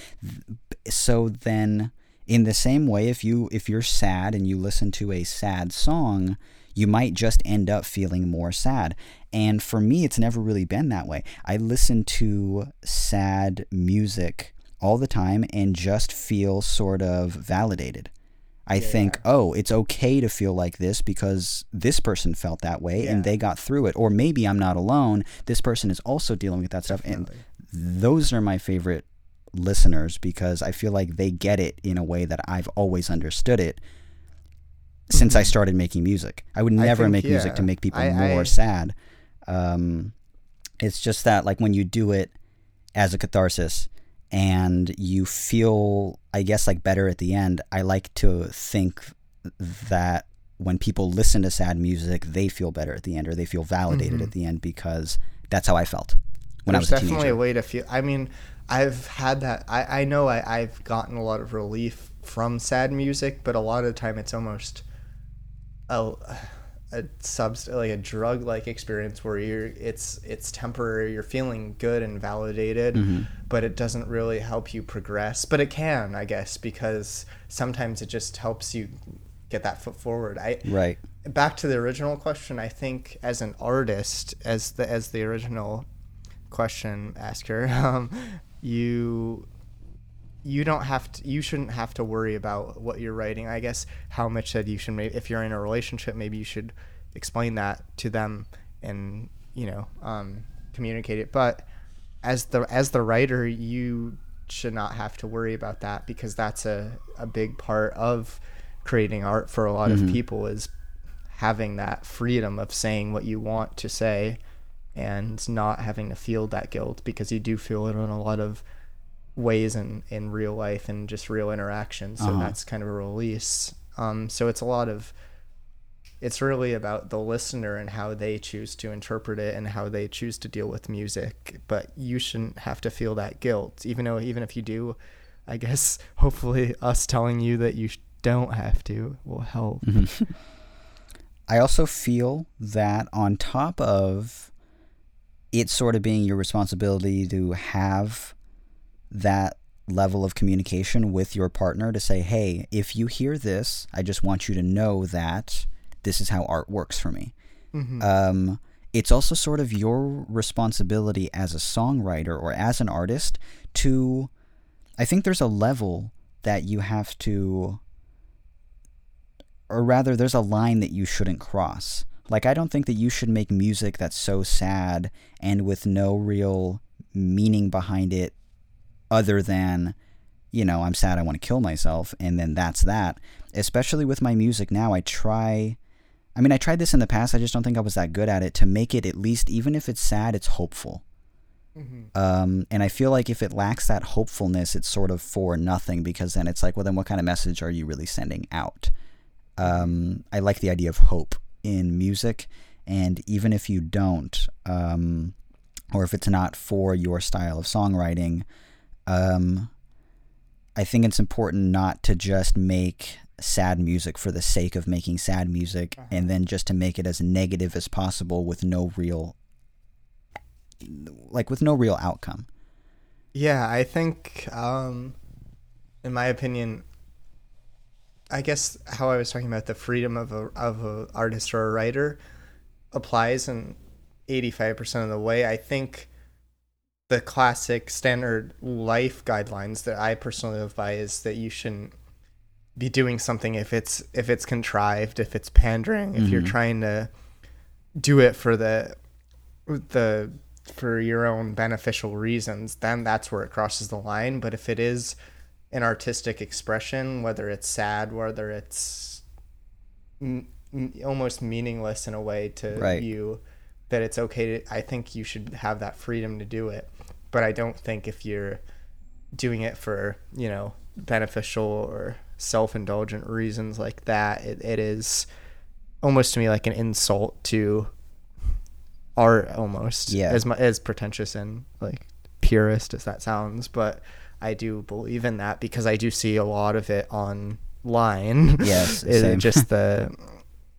So then, in the same way, if you if you're sad and you listen to a sad song, you might just end up feeling more sad. And for me, it's never really been that way. I listen to sad music all the time and just feel sort of validated. I Yeah, think, yeah. oh, it's okay to feel like this because this person felt that way and they got through it. Or maybe I'm not alone. This person is also dealing with that stuff. And those are my favorite listeners because I feel like they get it in a way that I've always understood it since I Mhm. started making music. I would I never think, make music to make people I- more I- sad. Um, it's just that, like, when you do it as a catharsis and you feel, I guess, like better at the end, I like to think that when people listen to sad music, they feel better at the end or they feel validated Mhm. at the end because that's how I felt when There's I was a definitely a way to feel. I mean, I've had that. I, I know I, I've gotten a lot of relief from sad music, but a lot of the time it's almost a a subst like a drug like experience where you're it's it's temporary. You're feeling good and validated, Mhm. but it doesn't really help you progress. But it can, I guess, because sometimes it just helps you get that foot forward. I Right. back to the original question i think as an artist as the as the original question asker *laughs* um, you you don't have to you shouldn't have to worry about what you're writing i guess how much that you should maybe if you're in a relationship maybe you should explain that to them and you know um, communicate it but as the as the writer you should not have to worry about that because that's a, a big part of creating art for a lot Mhm. of people is having that freedom of saying what you want to say and not having to feel that guilt because you do feel it on a lot of ways in in real life and just real interactions so Uh-huh. that's kind of a release um so it's a lot of it's really about the listener and how they choose to interpret it and how they choose to deal with music but you shouldn't have to feel that guilt even though even if you do i guess *laughs* hopefully us telling you that you don't have to will help Mhm. I also feel that on top of it sort of being your responsibility to have that level of communication with your partner to say, hey, if you hear this, I just want you to know that this is how art works for me. Mhm. Um, it's also sort of your responsibility as a songwriter or as an artist to, I think there's a level that you have to, or rather, there's a line that you shouldn't cross. Like, I don't think that you should make music that's so sad and with no real meaning behind it other than, you know, I'm sad, I want to kill myself, and then that's that. Especially with my music now, I try. I mean, I tried this in the past. I just don't think I was that good at it to make it at least, even if it's sad, it's hopeful. Mhm. Um, and I feel like if it lacks that hopefulness, it's sort of for nothing because then it's like, well, then what kind of message are you really sending out? Um, I like the idea of hope in music, and even if you don't, um, or if it's not for your style of songwriting, um, I think it's important not to just make sad music for the sake of making sad music Uh-huh. and then just to make it as negative as possible with no real like with no real outcome. Yeah, I think, um, in my opinion, I guess how I was talking about the freedom of a of a artist or a writer applies in eighty five percent of the way. I think the classic standard life guidelines that I personally live by is that you shouldn't be doing something if it's if it's contrived, if it's pandering, if you're Mhm. trying to do it for the the for your own beneficial reasons, then that's where it crosses the line. But if it is an artistic expression, whether it's sad, whether it's m- m- almost meaningless in a way to Right. you, that it's okay to, I think you should have that freedom to do it. But I don't think if you're doing it for, you know, beneficial or self indulgent reasons like that, it, it is almost to me like an insult to art almost Yeah. as mu- as pretentious and like purist as that sounds but i do believe in that because i do see a lot of it online Yes, *laughs* It- just the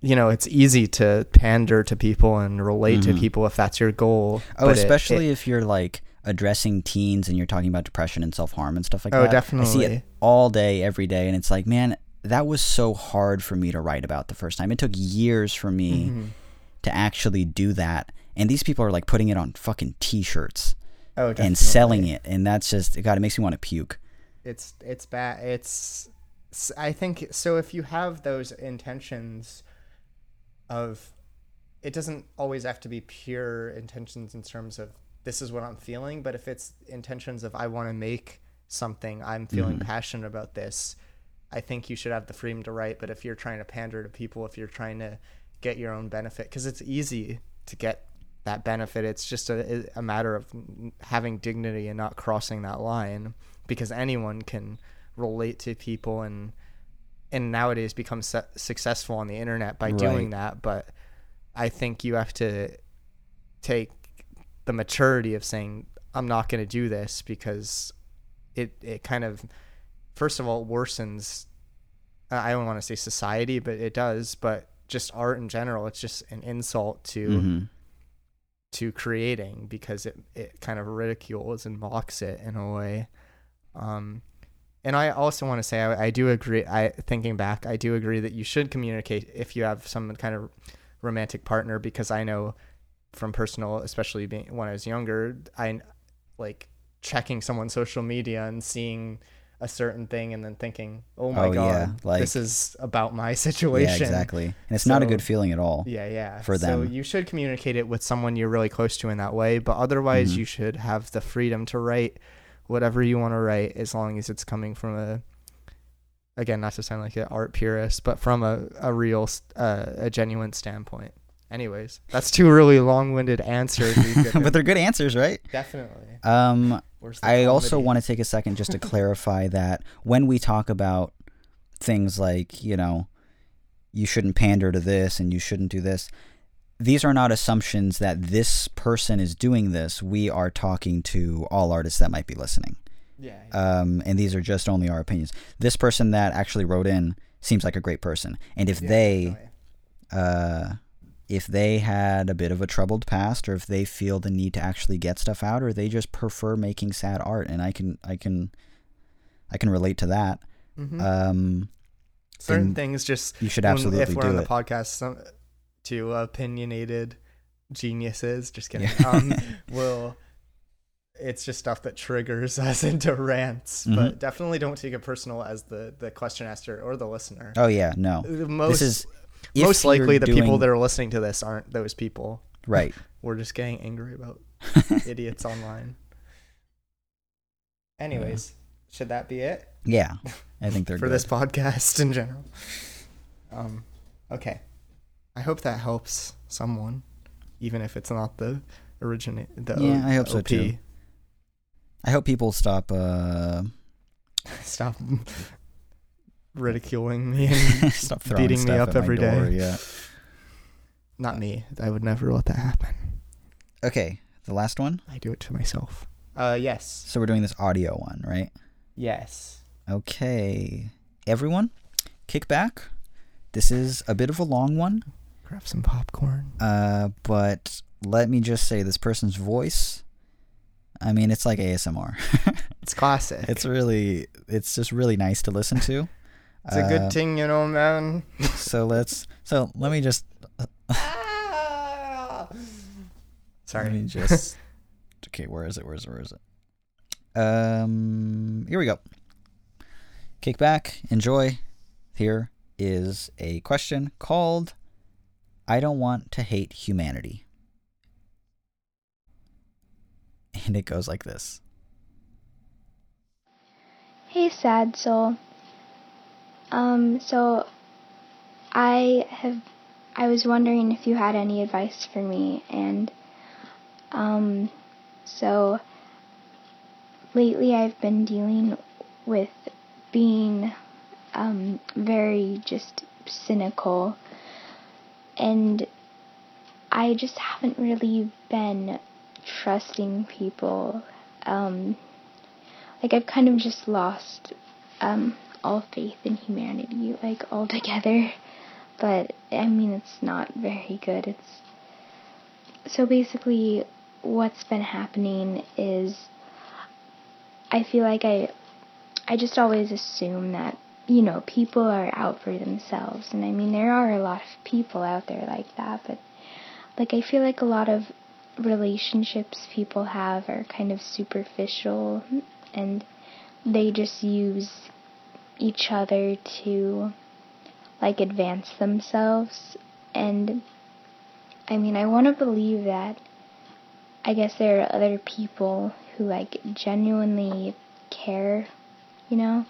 you know it's easy to pander to people and relate Mhm. to people if that's your goal Oh, but it- especially it- if you're like addressing teens and you're talking about depression and self harm and stuff like Oh, that. I see it all day, every day, and it's like, man, that was so hard for me to write about the first time. It took years for me Mhm. to actually do that, and these people are like putting it on fucking t-shirts oh, and selling it, and that's just God. It makes me want to puke. it's it's bad it's I think so if you have those intentions of it doesn't always have to be pure intentions in terms of this is what i'm feeling but if it's intentions of i want to make something i'm feeling Mhm. passionate about this i think you should have the freedom to write. But if you're trying to pander to people if you're trying to get your own benefit because it's easy to get that benefit. It's just a, a matter of having dignity and not crossing that line because anyone can relate to people and and nowadays become su- successful on the internet by doing that. But i think you have to take the maturity of saying i'm not going to do this because it it kind of first of all worsens i don't want to say society but it does but just art in general it's just an insult to Mhm. to creating because it, it kind of ridicules and mocks it in a way. Um, and I also want to say I, I do agree. I thinking back, I do agree that you should communicate if you have some kind of romantic partner because I know from personal, especially being when I was younger, I like checking someone's social media and seeing a certain thing and then thinking, "Oh my Oh, yeah, god, like- this is about my *laughs* situation." Yeah, exactly. And it's not a good feeling at all. Yeah, yeah. for So them. you should communicate it with someone you're really close to in that way, but otherwise Mhm. you should have the freedom to write whatever you want to write as long as it's coming from a again, not to sound like an art purist, but from a a real, uh, a genuine standpoint. Anyways, that's two really long-winded answers. *laughs* but they're good answers, right? definitely. Um, I also want to take a second just to clarify that when we talk about things like, you know, you shouldn't pander to this and you shouldn't do this, these are not assumptions that this person is doing this. We are talking to all artists that might be listening. Yeah. Um, and these are just only our opinions. This person that actually wrote in seems like a great person. And if yeah, they uh, if they had a bit of a troubled past or if they feel the need to actually get stuff out or they just prefer making sad art and I can I can I can relate to that. Mhm. Um, certain things just you should when- absolutely if we're on the it. podcast some to opinionated geniuses just kidding Yeah. um *laughs* will it's just stuff that triggers *laughs* us into rants Mhm. but definitely don't take it personal as the the question asker or the listener Oh yeah, no. Most this is if most likely the people that are listening to this aren't those people right. *laughs* we're just getting angry about *laughs* idiots online anyways should that be it yeah, I think *laughs* they're for good. this podcast in general. Um, okay. I hope that helps someone, even if it's not the originate. The Yeah, O- I hope so, too. I hope people stop. Uh, Stop ridiculing me *laughs* and stop throwing beating me up every day. door, Yeah. not me. I would never let that happen. Okay, the last one. I do it to myself. Uh, yes. So we're doing this audio one, right? Yes. Okay, everyone, kick back. This is a bit of a long one. Grab some popcorn. Uh, but let me just say this person's voice. I mean, it's like ASMR. *laughs* It's classic. it's really, it's just really nice to listen to. It's a Uh, good thing, you know, man. *laughs* So let's. So let me just. *laughs* Sorry. Let me just. *laughs* Okay, where is it? Where is it? Where is it? Um, here we go. Kick back, enjoy. Here is a question called I don't want to hate humanity. And it goes like this. Hey, Sad Soul. Um, so I have, I was wondering if you had any advice for me, and um, so lately I've been dealing with being um very just cynical, and I just haven't really been trusting people. Um, like I've kind of just lost um all faith in humanity like all together. but I mean it's not very good it's so basically what's been happening is I feel like I I just always assume that you know people are out for themselves and I mean there are a lot of people out there like that but like I feel like a lot of relationships people have are kind of superficial and they just use each other to like advance themselves and I mean I want to believe that I guess there are other people who like genuinely care, you know?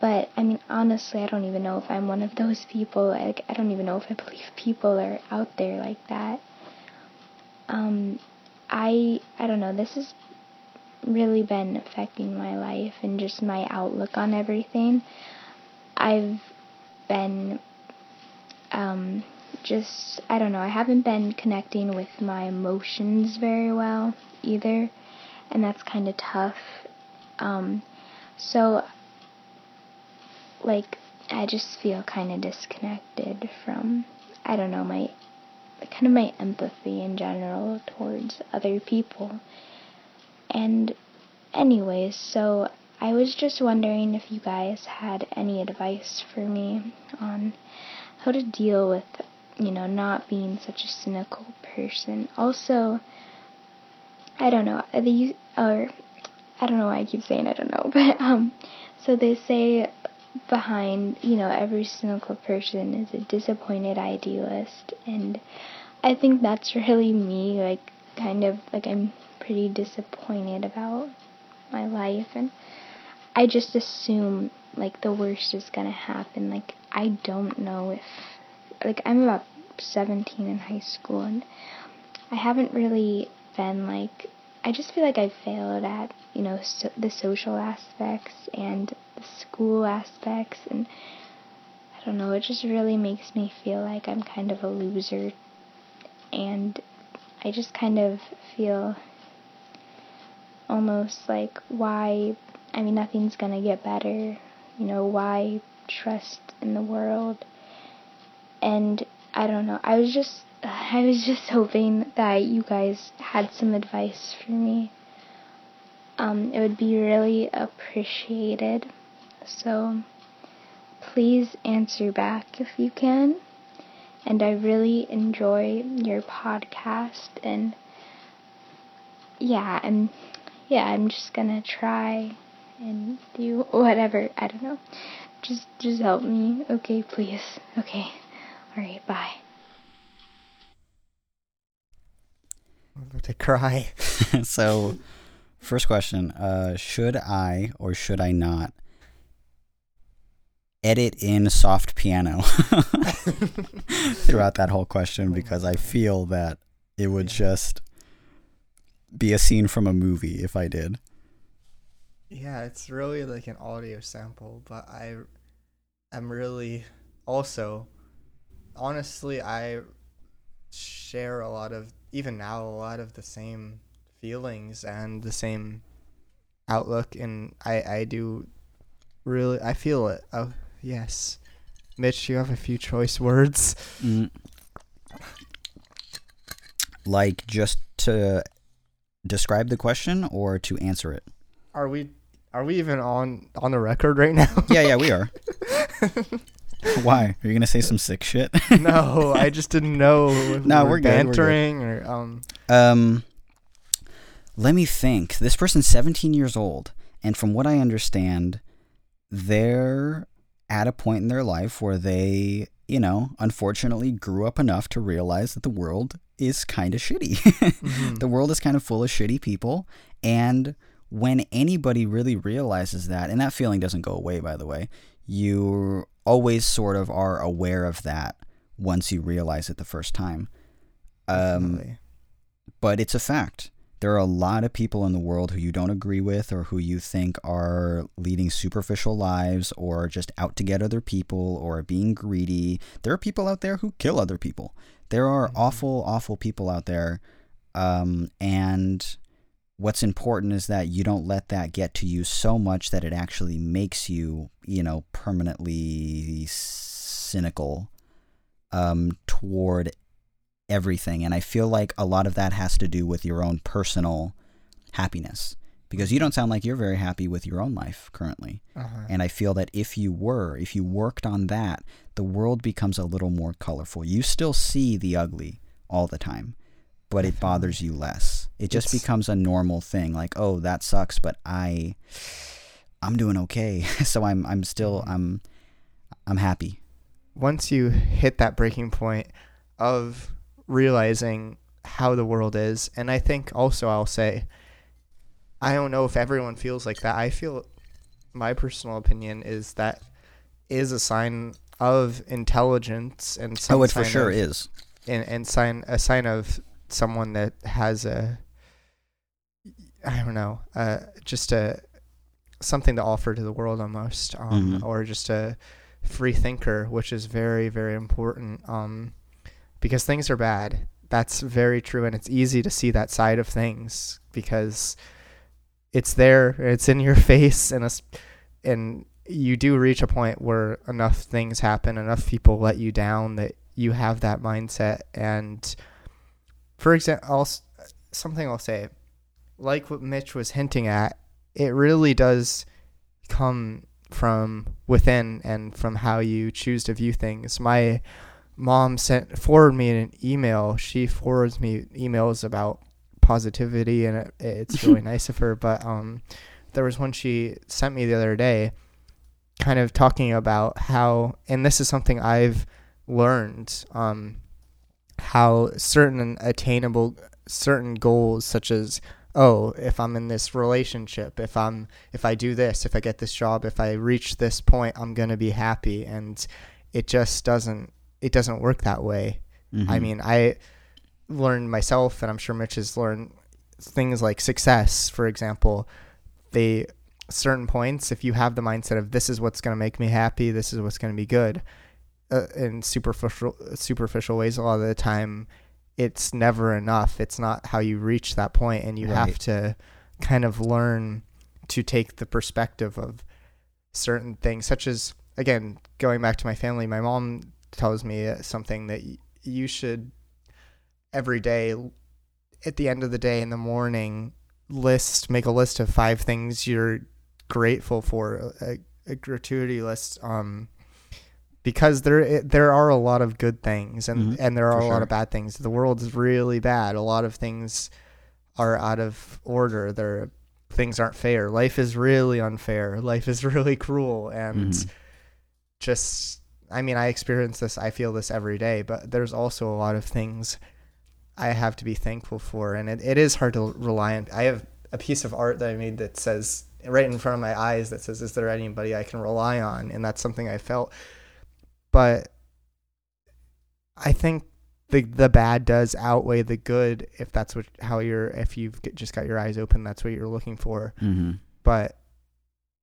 But I mean honestly I don't even know if I'm one of those people. Like I don't even know if I believe people are out there like that. Um I I don't know, this has really been affecting my life and just my outlook on everything. I've been um just I don't know, I haven't been connecting with my emotions very well either, and that's kind of tough. Um so like I just feel kind of disconnected from I don't know, my kind of my empathy in general towards other people. And anyways, so I was just wondering if you guys had any advice for me on how to deal with, you know, not being such a cynical person. Also, I don't know, the or I don't know why I keep saying I don't know, *laughs* but um so they say behind, you know, every cynical person is a disappointed idealist and I think that's *laughs* really me, like kind of like I'm pretty disappointed about my life and I just assume like the worst is gonna happen. Like I don't know if like I'm about 17 in high school and I haven't really been like I just feel like I failed at you know so, the social aspects and the school aspects and I don't know it just really makes me feel like I'm kind of a loser and I just kind of feel almost like why I mean nothing's going to get better. You know why trust in the world? And I don't know. I was just *sighs* I was just hoping that you guys had some advice for me. Um, it would be really appreciated. So please answer back if you can. And I really enjoy your podcast and yeah, and yeah, I'm just gonna try and do whatever. I don't know. Just just help me. Okay, please. Okay. All right, bye. I'm about to cry. *laughs* *laughs* so, first question: uh, Should I or should I not edit in soft piano *laughs* throughout that whole question? Because I feel that it would just be a scene from a movie if I did. Yeah, it's really like an audio sample, but I am really also honestly I share a lot of even now a lot of the same feelings and the same outlook and I I do really I feel it. Oh, yes. Mitch, you have a few choice *laughs* words. Mm. Like just to describe the question or to answer it? Are we are we even on on the record right now? *laughs* yeah, yeah, we are. *laughs* Why? Are you gonna say some sick shit? *laughs* no, I just didn't know. No, we we're good, we're good. bantering or um. Um, let me think. This person's 17 years old, and from what I understand, they're at a point in their life where they, you know, unfortunately grew up enough to realize that the world is kind of shitty. *laughs* mhm. the world is kind of full of shitty people, and when anybody really realizes that, and that feeling doesn't go away, by the way, you always sort of are aware of that once you realize it the first time. Um, but it's a fact. There are a lot of people in the world who you don't agree with or who you think are leading superficial lives or just out to get other people or being greedy. There are people out there who kill other people. There are Mhm. awful, awful people out there. Um, and what's important is that you don't let that get to you so much that it actually makes you, you know, permanently cynical um, toward everything. And I feel like a lot of that has to do with your own personal happiness because you don't sound like you're very happy with your own life currently. Uh-huh. And I feel that if you were, if you worked on that, the world becomes a little more colorful. You still see the ugly all the time, but it bothers you less. It just It's- becomes a normal thing like, "Oh, that sucks, but I I'm doing okay." *laughs* so I'm I'm still I'm I'm happy. Once you hit that breaking point of realizing how the world is, and I think also I'll say, I don't know if everyone feels like that. I feel, my personal opinion is that is a sign of intelligence and some Oh, it for sure of- is. and, and sign a sign of someone that has a I don't know, uh, just a something to offer to the world almost, um, Mhm. or just a free thinker, which is very very important. Um, because things are bad. That's very true, and it's easy to see that side of things because it's there, it's in your *laughs* face, and it's, and you do reach a point where enough things happen, enough people let you down that you have that mindset. And for example, something I'll say, like what Mitch was hinting at, it really does come from within and from how you choose to view things. My mom sent forwarded me an email. She forwards me emails about positivity, and it, it's *laughs* really nice of her. But um, there was one she sent me the other day, kind of talking about how, and this is something I've learned, um, how certain attainable, certain goals such as oh, if I'm in this relationship, if I'm if I do this, if I get this job, if I reach this point, I'm going to be happy and it just doesn't it doesn't work that way. Mm-hmm. I mean, I learned myself and I'm sure Mitch has learned things like success, for example. They certain points if you have the mindset of this is what's going to make me happy, this is what's going to be good. Uh, in superficial superficial ways a lot of the time it's never enough. It's not how you reach that point, and you Right. have to kind of learn to take the perspective of certain things, such as again going back to my family. My mom tells me something that y- you should every day, at the end of the day in the morning, list make a list of five things you're grateful for, a, a gratuity list. Um, because there there are a lot of good things and Mhm, and there are a lot of bad things. The world is really bad. A lot of things are out of order. There things aren't fair. Life is really unfair. Life is *laughs* really cruel and Mhm. just I mean, I experience this, I feel this every day, but there's also a lot of things I have to be thankful for and it, it is hard to rely on I have a piece of art that I made that says right in front of my eyes that says is there anybody I can rely on? And that's something I felt. But I think the the bad does outweigh the good if that's what how you're if you've just got your eyes open that's what you're looking for. Mm-hmm. but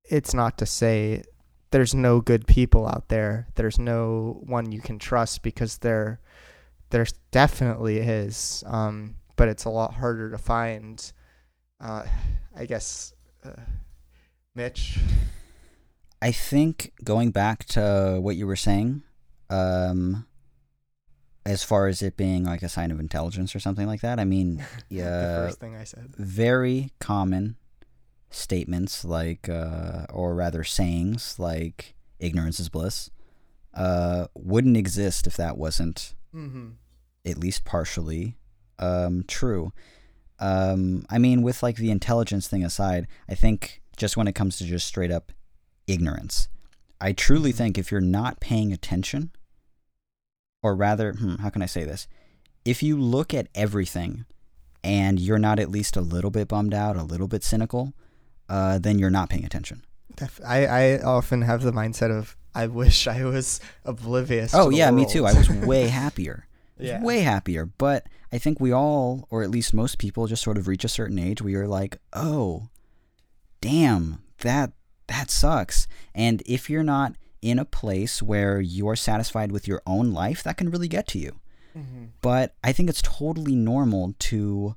it's not to say there's no good people out there. There's no one you can trust because there there's definitely is um but it's a lot harder to find uh i guess uh, mitch. I think going back to what you were saying, um, as far as it being like a sign of intelligence or something like that, I mean, *laughs* the yeah, first thing i said. very common statements like, uh, or rather sayings like ignorance is bliss, uh, wouldn't exist if that wasn't mm-hmm. at least partially um, true. Um, I mean, with like the intelligence thing aside, I think just when it comes to just straight up ignorance, I truly Mhm. think if you're not paying attention, or rather, hmm, how can I say this? If you look at everything and you're not at least a little bit bummed out, a little bit cynical, uh, then you're not paying attention. I, I often have the mindset of I wish I was oblivious. Oh yeah, me too. I was way *laughs* happier. yeah. way happier. But I think we all, or at least most people, just sort of reach a certain age where you're like, oh, damn, that that sucks. And if you're not in a place where you're satisfied with your own life, that can really get to you. Mhm. But I think it's totally normal to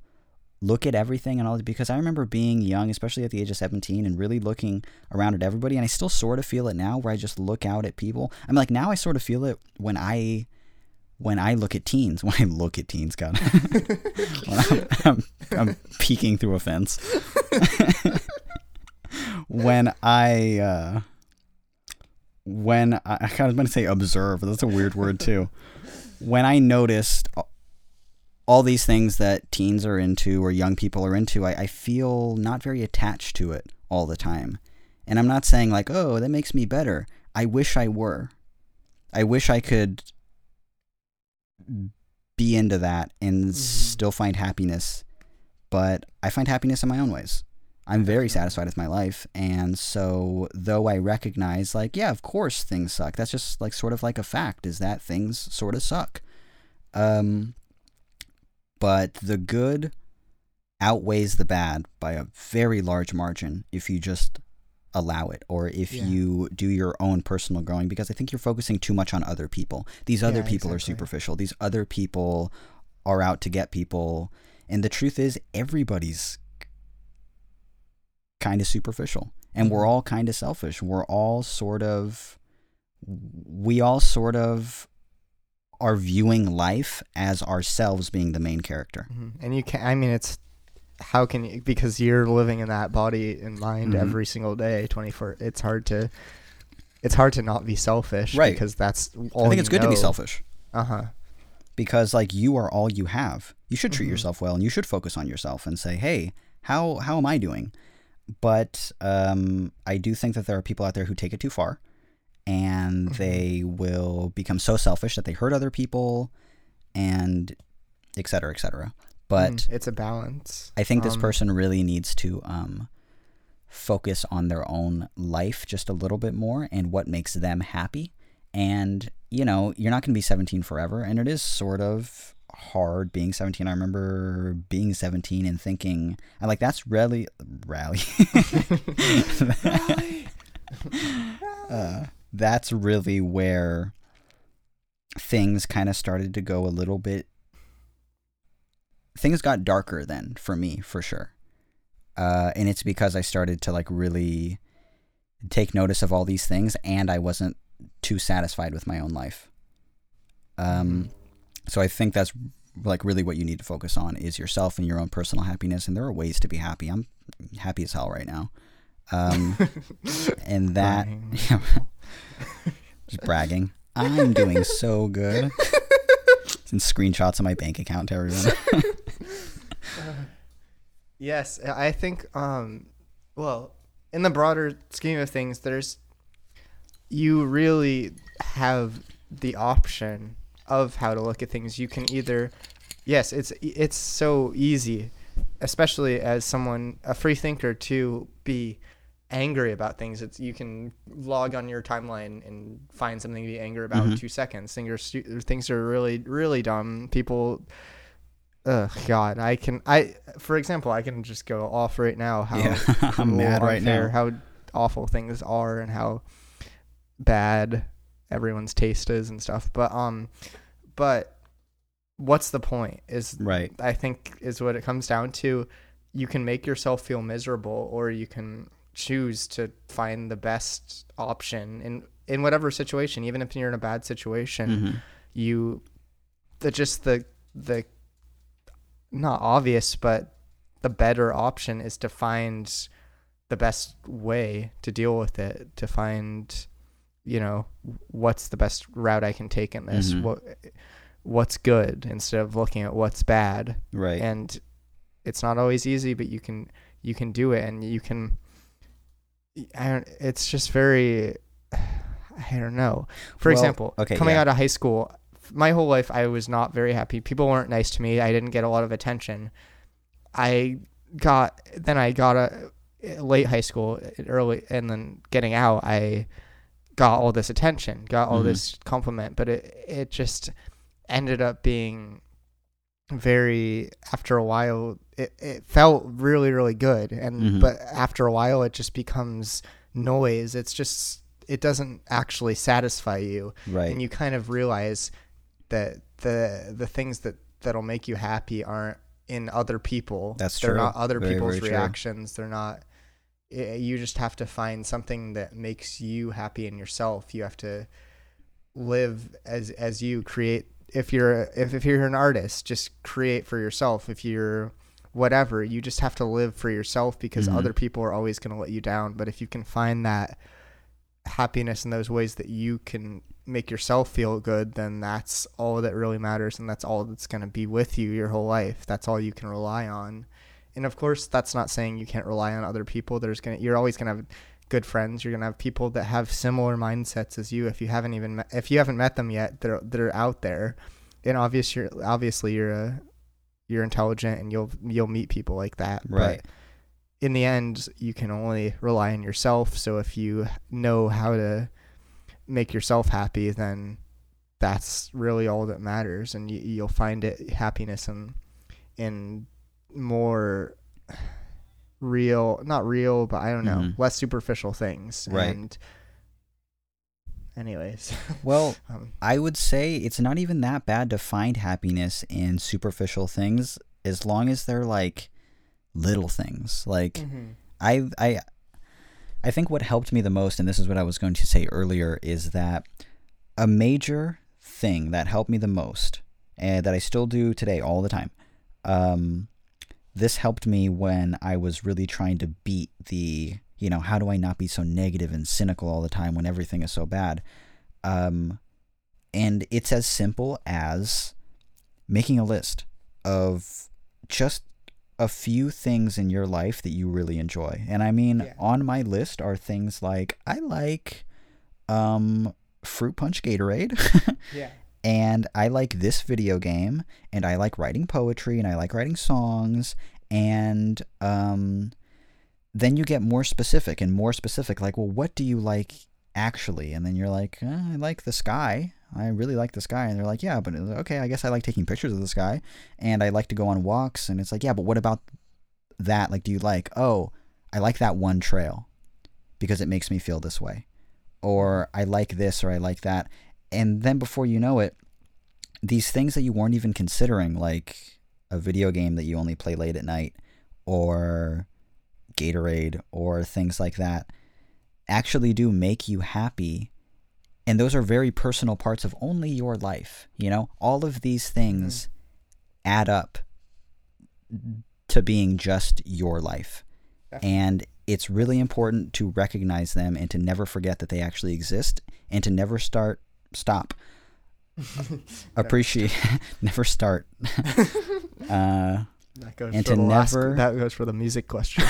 look at everything and all because I remember being young, especially at the age of 17, and really looking around at everybody. And I still sort of feel it now where I just look out at people. I'm like, now I sort of feel it when I. When I look at teens, *laughs* when I look at teens, God, *laughs* I'm, I'm, I'm peeking through a fence. *laughs* when I, uh, when I, I of going to say observe, that's a weird word too. When I noticed all these things that teens are into or young people are into, I, I feel not very attached to it all the time. And I'm not saying like, oh, that makes me better. I wish I were. I wish I could be into that and Mhm. still find happiness. But I find happiness in my own ways. I'm very satisfied with my life. And so, though I recognize, like, yeah, of course things suck, that's just like sort of like a fact is that things sort of suck. Um, but the good outweighs the bad by a very large margin if you just allow it or if Yeah. you do your own personal growing because I think you're focusing too much on other people. These other Yeah, people are superficial. These other people are out to get people. And the truth is everybody's kind of superficial and we're Mhm. all kind of selfish. We're all sort of we all sort of are viewing life as ourselves being the main character. Mhm. And you can I mean it's how can you because you're living in that body and mind Mhm. every single day 24 it's hard to it's hard to not be selfish Right. because that's all I think it's good to be selfish Uh-huh. because like you are all you have. You should treat Mhm. yourself well and you should focus on yourself and say, "Hey, how how am I doing?" But um, I do think that there are people out there who take it too far and Mhm. they will become so selfish that they hurt other people and et cetera, et cetera. but Mm, it's a balance. I think this Um, person really needs to um, focus on their own life just a little bit more and what makes them happy. And, you know, you're not going to be 17 forever. And it is sort of hard being 17. I remember being 17 and thinking, I like, that's really, rally. *laughs* *laughs* *laughs* uh, that's really where things kind of started to go a little bit things got darker then for me for sure. Uh, and it's because i started to like really take notice of all these things and i wasn't too satisfied with my own life. Um, so i think that's like really what you need to focus on is yourself and your own personal happiness and there are ways to be happy. I'm happy as hell right now um, *laughs* and that just *laughs* bragging i'm doing so good *laughs* and screenshots of my bank account to everyone Yes, I think. Um, well, in the broader scheme of things, there's you really have the option of how to look at things. You can either, yes, it's it's so easy, especially as someone a free thinker to be angry about things. It's you can log on your timeline and find something to be angry about in Mhm. two seconds. Things are stu- things are really really dumb. People Ugh, God, I can I for example, I can just go off right now how Yeah, *laughs* I'm mad right unfair, now. how awful things are and how bad everyone's taste is and stuff. But um but what's the point is right I think is what it comes down to. You can make yourself feel miserable or you can choose to find the best option in in whatever situation, even if you're in a bad situation Mhm. you the just the the not obvious but the better option is to find the best way to deal with it to find you know what's the best route I can take in this Mhm. what what's good instead of looking at what's bad right and it's not always easy but you can you can do it and you can I don't, it's just very *sighs* I don't know. For Well, example, okay, coming yeah. out of high school, my whole life I was not very happy. People weren't nice to me. I didn't get a lot of attention. I got then I got a late high school, early and then getting out, I got all this attention, got all Mhm. this compliment, but it it just ended up being very after a while it, it felt really really good. And Mhm. but after a while it just becomes noise. It's just it doesn't actually satisfy you. Right. And you kind of realize that the the things that that'll make you happy aren't in other people. That's they're true. not other Very, people's very true. reactions. They're not i- you just have to find something that makes you happy in yourself. You have to live as as you create if you're if, if you're an artist just create for yourself. If you're whatever you just have to live for yourself because Mhm. other people are always going to let you down. But if you can find that happiness in those ways that you can make yourself feel good then that's all that really matters and that's all that's going to be with you your whole life. That's all you can rely on. And of course that's not saying you can't rely on other people. There's going to you're always going to have good friends you're going to have people that have similar mindsets as you. If you haven't even met, if you haven't met them yet they're they're out there. And obvious you're obviously you're a you're intelligent and you'll you'll meet people like that. Right. but in the end you can only rely on yourself. So if you know how to make yourself happy then that's really all that matters. And you, you'll find it happiness in in more real not real but i don't know Mhm. less superficial things Right. and anyways *laughs* well um, I would say it's not even that bad to find happiness in superficial things as long as they're like little things. Like I I I think what helped me the most and this is what I was going to say earlier is that a major thing that helped me the most and that I still do today all the time. Um this helped me when I was really trying to beat the, you know, how do I not be so negative and cynical all the time when everything is so bad? Um and it's as simple as making a list of just a few things in your life that you really enjoy. And I mean, Yeah. on my list are things like I like um fruit punch Gatorade. *laughs* yeah and I like this video game, and I like writing poetry, and I like writing songs, and um, then you get more specific and more specific. Like, well, what do you like actually? And then you're like, eh, I like the sky. I really like the sky. And they're like, yeah, but okay, I guess I like taking pictures of the sky, and I like to go on walks. And it's like, yeah, but what about that? Like, do you like? Oh, I like that one trail because it makes me feel this way, or I like this, or I like that and then before you know it, these things that you weren't even considering, like a video game that you only play late at night, or Gatorade, or things like that, actually do make you happy. And those are very personal parts of only your life. You know, all of these things mm-hmm. add up to being just your life. And it's really important to recognize them and to never forget that they actually exist and to never start stop. *laughs* Appreciate, *laughs* never start. *laughs* uh, that goes and to never. Last, that goes for the music question.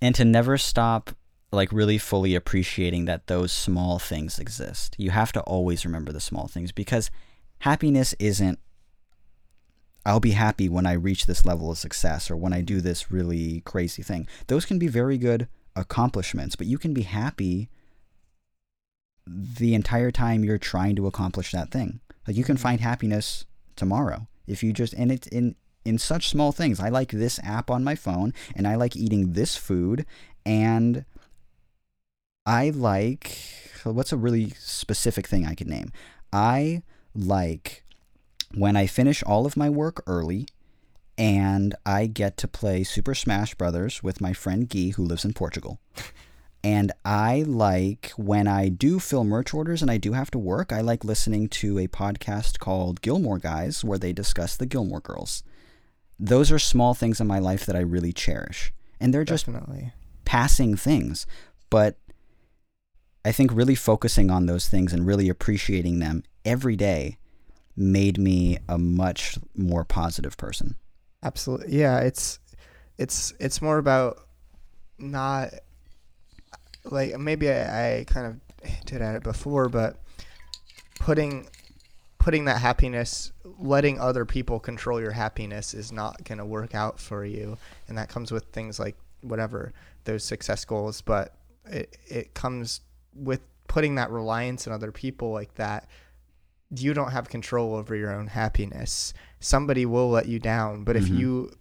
and to never stop, like really fully appreciating that those small things exist. You have to always remember the small things because happiness isn't. I'll be happy when I reach this level of success or when I do this really crazy thing. Those can be very good accomplishments, but you can be happy the entire time you're trying to accomplish that thing. Like you can mm-hmm. find happiness tomorrow if you just and it's in in such small things. I like this app on my phone and I like eating this food and I like what's a really specific thing I could name? I like when I finish all of my work early and I get to play Super Smash Brothers with my friend Guy who lives in Portugal. *laughs* And I like when I do fill merch orders and I do have to work, I like listening to a podcast called Gilmore Guys where they discuss the Gilmore Girls. Those are small things in my life that I really cherish. And they're just Definitely. passing things. But I think really focusing on those things and really appreciating them every day made me a much more positive person. Absolutely. Yeah, it's it's it's more about not like maybe I, I kind of hinted at it before, but putting putting that happiness, letting other people control your happiness is not going to work out for you, and that comes with things like whatever those success goals. But it it comes with putting that reliance on other people like that. You don't have control over your own happiness. Somebody will let you down, but mm-hmm. if you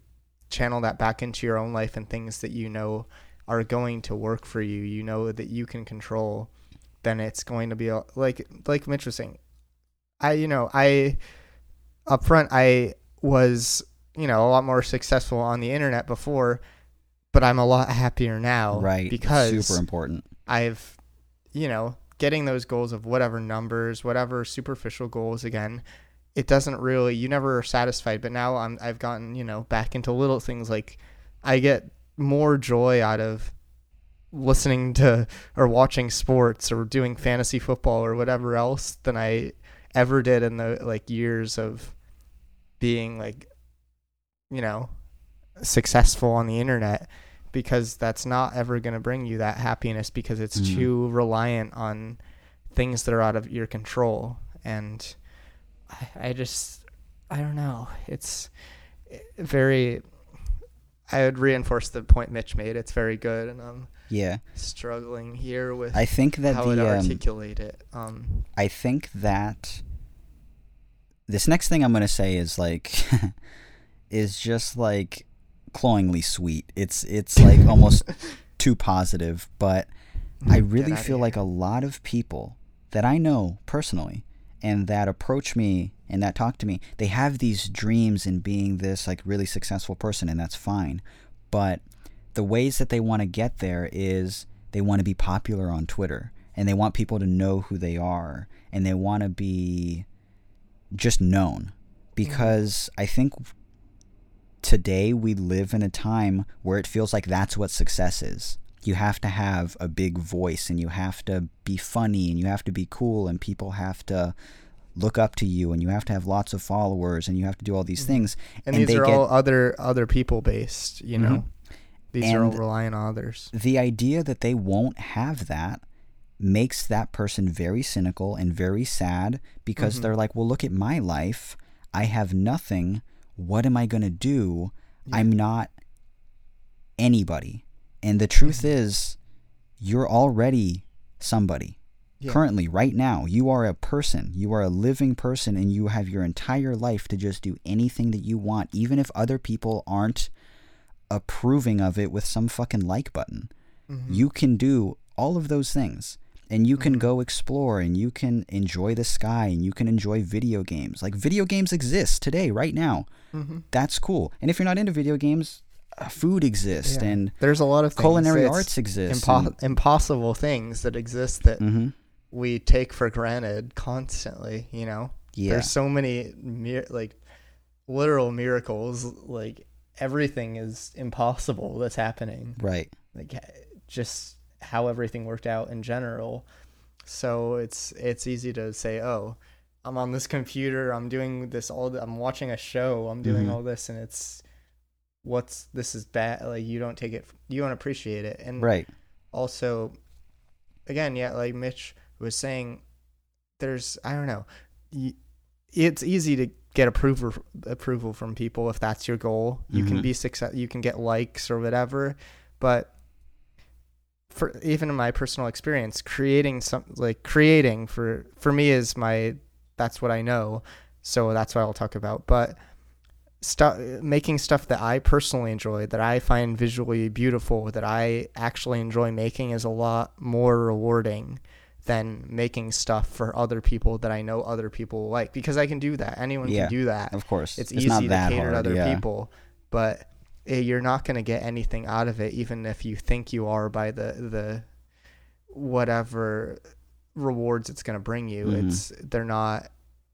channel that back into your own life and things that you know are going to work for you, you know that you can control, then it's going to be like like Mitch was saying. I you know I up front I was you know a lot more successful on the internet before, but I'm a lot happier now. Right. Because super important. I've you know getting those goals of whatever numbers, whatever superficial goals again. It doesn't really you never are satisfied, but now I'm I've gotten you know back into little things like I get more joy out of listening to or watching sports or doing fantasy football or whatever else than I ever did in the like years of being like you know successful on the internet because that's not ever going to bring you that happiness because it's mm. too reliant on things that are out of your control and I, I just I don't know it's eh, very I would reinforce the point Mitch made. It's very good, and I'm yeah struggling here with I think that how the, to articulate um, it. Um, I think that this next thing I'm gonna say is like *laughs* is just like cloyingly sweet. It's it's like *laughs* almost too positive, but I really feel like a lot of people that I know personally and that approach me and that talk to me, they have these dreams in being this like really successful person, and that's fine. But the ways that they want to get there is they want to be popular on Twitter and they want people to know who they are and they want to be just known because I think today we live in a time where it feels like that's what success is. You have to have a big voice and you have to be funny and you have to be cool and people have to look up to you and you have to have lots of followers and you have to do all these mm-hmm. things. And, and these are get, all other other people based, you know. Mm-hmm. These and are all relying on others. The idea that they won't have that makes that person very cynical and very sad because Mhm. they're like, well, look at my life. I have nothing. What am I going to do? Yeah. I'm not anybody. And the truth Mhm. is, you're already somebody. Yeah. Currently, right now, you are a person. You are a living person, and you have your entire life to just do anything that you want, even if other people aren't approving of it with some fucking like button. Mhm. You can do all of those things. And you can Mhm. go explore and you can enjoy the sky and you can enjoy video games. Like, video games exist today, right now. Mhm. That's cool. And if you're not into video games, uh, food exists Yeah. and there's a lot of things. culinary arts exist. impo- impossible things that exist that hmm we take for granted constantly. You know, Yeah. there's so many mir- like literal miracles. Like everything is impossible that's happening. Right. Like just how everything worked out in general. So it's it's easy to say, oh, I'm on this computer. I'm doing this all. th- I'm watching a show. I'm doing Mhm. all this, and it's what's this is bad. Like you don't take it. You don't appreciate it. And Right. also again yeah like mitch was saying there's i don't know it's easy to get approval approval from people if that's your goal you can Mhm. be success you can get likes or whatever but for even in my personal experience creating some like creating for for me is my that's what i know so that's what i'll talk about but stuff making stuff that I personally enjoy, that I find visually beautiful, that I actually enjoy making is a lot more rewarding than making stuff for other people that I know other people like because I can do that. Anyone Yeah, can do that. Of course. It's, It's easy to cater to other yeah. people, but eh, you're not going to get anything out of it even if you think you are by the the whatever rewards it's going to bring you. Mhm. It's they're not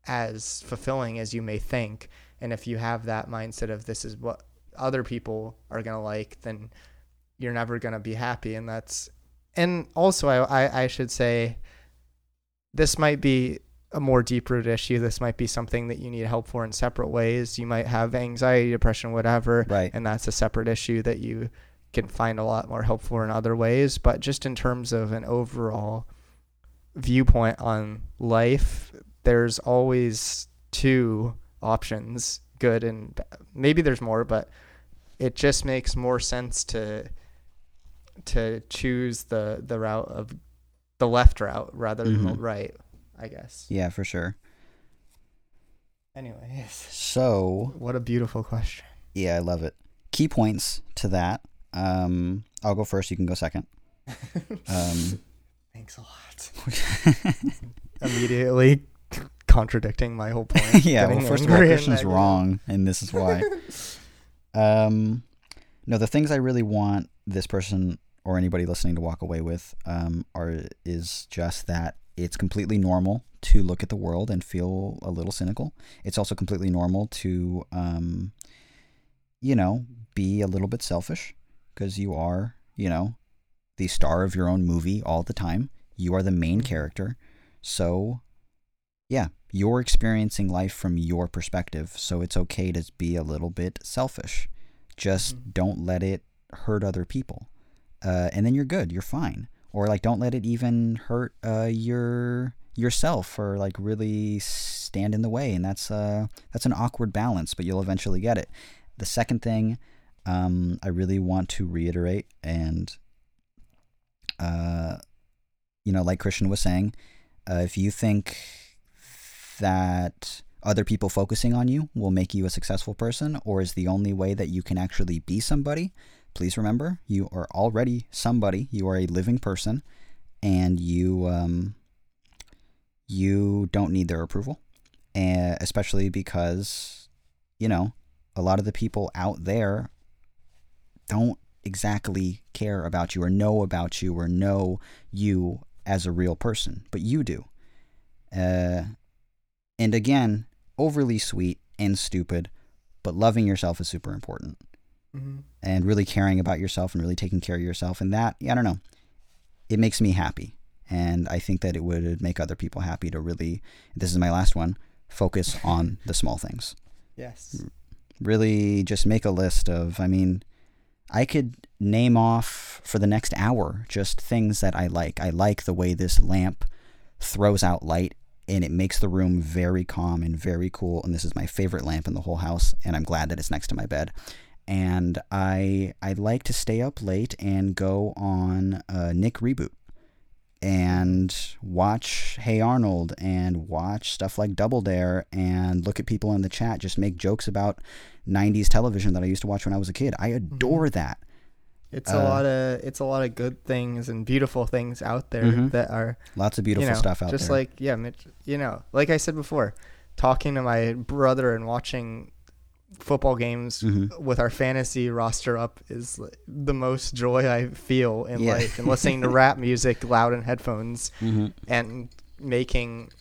as fulfilling as you may think. And if you have that mindset of this is what other people are going to like, then you're never going to be happy. And that's, and also, I, I, I should say, this might be a more deep rooted issue. This might be something that you need help for in separate ways. You might have anxiety, depression, whatever. Right. And that's a separate issue that you can find a lot more help for in other ways. But just in terms of an overall viewpoint on life, there's always two options good and ba- maybe there's more but it just makes more sense to to choose the the route of the left route rather than the Mhm. right i guess Yeah, for sure. anyways So, what a beautiful question yeah, I love it. Key points to that. Um, I'll go first. You can go second. *laughs* Um, thanks a lot *laughs* immediately contradicting my whole point *laughs* yeah, well, first of all, Christian's wrong, and this is why. um, no, the things I really want this person or anybody listening to walk away with um, are is just that it's completely normal to look at the world and feel a little cynical. It's also completely normal to, um, you know, be a little bit selfish because you are, you know, the star of your own movie all the time. You are the main Mhm. character. So, yeah, you're experiencing life from your perspective. So it's okay to be a little bit selfish. Just Mhm. don't let it hurt other people. Uh, and then you're good. You're fine. Or like, don't let it even hurt uh, your yourself or like really stand in the way. And that's uh, that's an awkward balance, but you'll eventually get it. The second thing um, I really want to reiterate, and uh, you know, like Christian was saying, uh, if you think that other people focusing on you will make you a successful person or is the only way that you can actually be somebody, please remember you are already somebody. You are a living person, and you um, you don't need their approval, and especially because you know a lot of the people out there don't exactly care about you or know about you or know you as a real person, but you do. Uh, and again, overly sweet and stupid, but loving yourself is super important Mhm. and really caring about yourself and really taking care of yourself. And that, I don't know, it makes me happy. And I think that it would make other people happy to really, this is my last one, focus on the small things. yes Really just make a list of, I mean, I could name off for the next hour just things that I like. I like the way this lamp throws out light and it makes the room very calm and very cool. And this is my favorite lamp in the whole house, and I'm glad that it's next to my bed. And I I like to stay up late and go on a Nick reboot and watch Hey Arnold and watch stuff like Double Dare and look at people in the chat just make jokes about 90s television that I used to watch when I was a kid. I adore Mm-hmm. that. It's a Uh, lot of it's a lot of good things and beautiful things out there Mhm. that are Lots of beautiful you know, stuff out just there. Just like yeah, Mitch, you know, like I said before, talking to my brother and watching football games Mhm. with our fantasy roster up is the most joy I feel in Yeah. life. And listening to rap *laughs* music loud in headphones Mhm. and making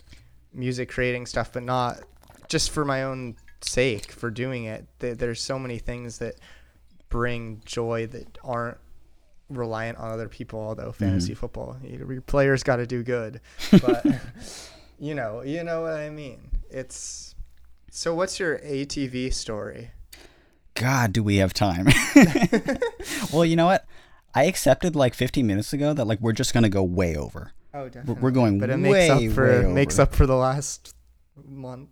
music, creating stuff, but not just for my own sake for doing it. There's so many things that bring joy that aren't reliant on other people. Although fantasy football, your players got to do good, *laughs* but you know, you know what I mean. It's so. What's your ATV story? God, do we have time? *laughs* *laughs* well, you know what? I accepted like 15 minutes ago that like we're just gonna go way over. Oh, We're, definitely. we're going but it way, makes up for makes up for the last month.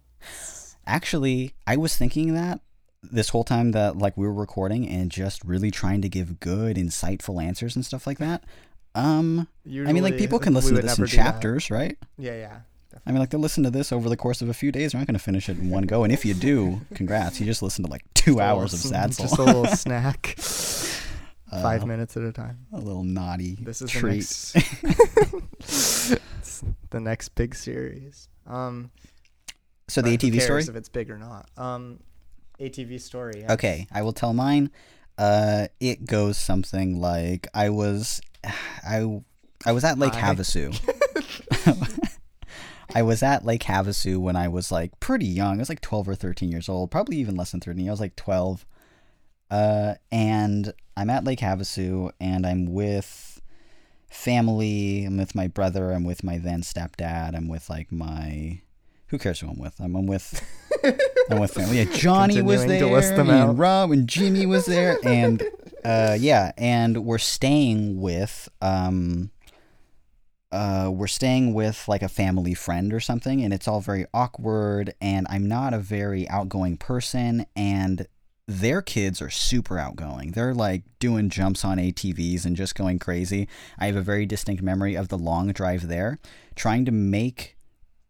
Actually, I was thinking that this whole time that like we were recording and just really trying to give good, insightful answers and stuff like that. Um, I mean, like people can listen to this in do that. chapters, right? Yeah, yeah. I mean, like they'll listen to this over the course of a few days. They're not going to finish it in one go. And if you do, congrats! You just listened to like two Just hours of Sad Soul. Just a little snack. *laughs* Uh, Five minutes at a time. a little naughty This is treat. the next. *laughs* the next big series. Um, so the ATV story. if it's big or not. Um, ATV story. Okay, I will tell mine. Uh, it goes something like I was, *sighs* I, I was at Lake Hi. Havasu. *laughs* I was at Lake Havasu when I was like pretty young. I was like twelve or thirteen years old, probably even less than thirteen. I was like twelve. Uh, and I'm at Lake Havasu, and I'm with family. I'm with my brother. I'm with my then stepdad. I'm with like my. Who cares who I'm with? I'm, I'm with. *laughs* I'm with family. Yeah, Johnny was there. to list them and. Rob and Jimmy was there, and *laughs* uh, yeah, and we're staying with um, uh, we're staying with like a family friend or something, and it's all very awkward. And I'm not a very outgoing person, and their kids are super outgoing. They're like doing jumps on ATVs and just going crazy. I have a very distinct memory of the long drive there, trying to make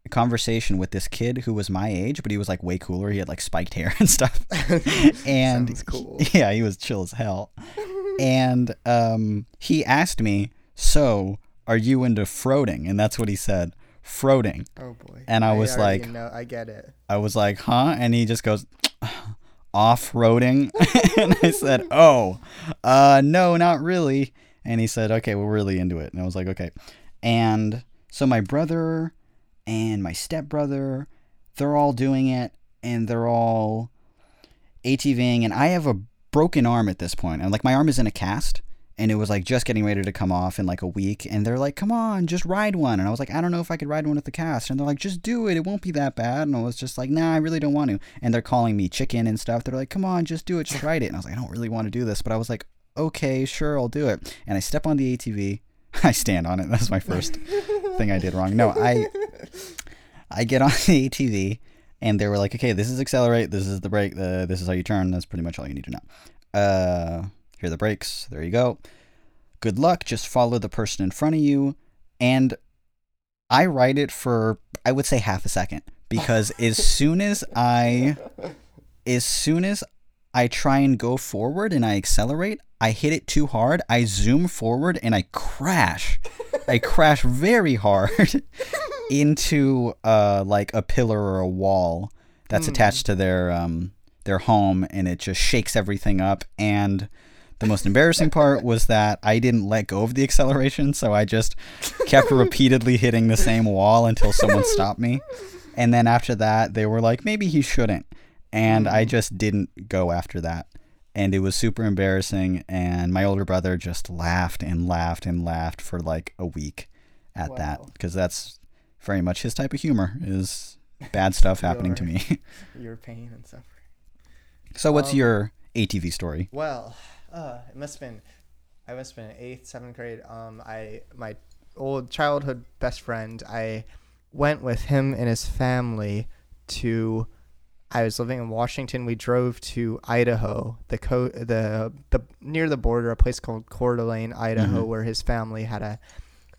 a conversation with this kid who was my age, but he was like way cooler. He had like spiked *laughs* hair and stuff. and cool. yeah, he was chill as hell. and um, he asked me, "So, are you into froating?" And that's what he said, "Froating." Oh boy. And I was like- know, I get it. I was like, "Huh?" And he just goes, *sniffs* "Off-roading." *laughs* and I said, "Oh, uh, no, not really." And he said, "Okay, we're really into it." And I was like, "Okay." And so my brother and my stepbrother, they're all doing it, and they're all ATVing, and I have a broken arm at this point, and like my arm is in a cast, and it was like just getting ready to come off in like a week, and they're like, "Come on, just ride one," and I was like, "I don't know if I could ride one with the cast," and they're like, "Just do it, it won't be that bad," and I was just like, "Nah, I really don't want to," and they're calling me chicken and stuff. They're like, "Come on, just do it, just ride it," and I was like, "I don't really want to do this," but I was like, "Okay, sure, I'll do it," and I step on the ATV. *laughs* I stand on it. That's my first thing I did wrong. No, I I get on *laughs* the ATV and they were like, okay, this is accelerate, this is the brake, uh, this is how you turn. That's pretty much all you need to know. Uh, the brakes. There you go. Good luck. Just follow the person in front of you. And I ride it for, I would say, half a second because *laughs* as soon as I, as soon as I try and go forward and I accelerate, I hit it too hard. I zoom forward and I crash. I *laughs* crash very hard *laughs* into uh like a pillar or a wall that's Hmm. attached to their um their home and it just shakes everything up and the most embarrassing part was that I didn't let go of the acceleration, so I just kept *laughs* repeatedly hitting the same wall until someone stopped me. And then after that, they were like, maybe he shouldn't. And I just didn't go after that. And it was super embarrassing. And my older brother just laughed and laughed and laughed for like a week at that because that's very much his type of humor is bad stuff *laughs* happening to me. *laughs* Your pain and suffering. so what's Um, your ATV story? Well, uh, it must have been, I must have been eighth, seventh grade. Um, I my old childhood best friend. I went with him and his family to. I was living in Washington. We drove to Idaho, the co- the the near the border, a place called Coeur d'Alene, Idaho, Mhm. where his family had a,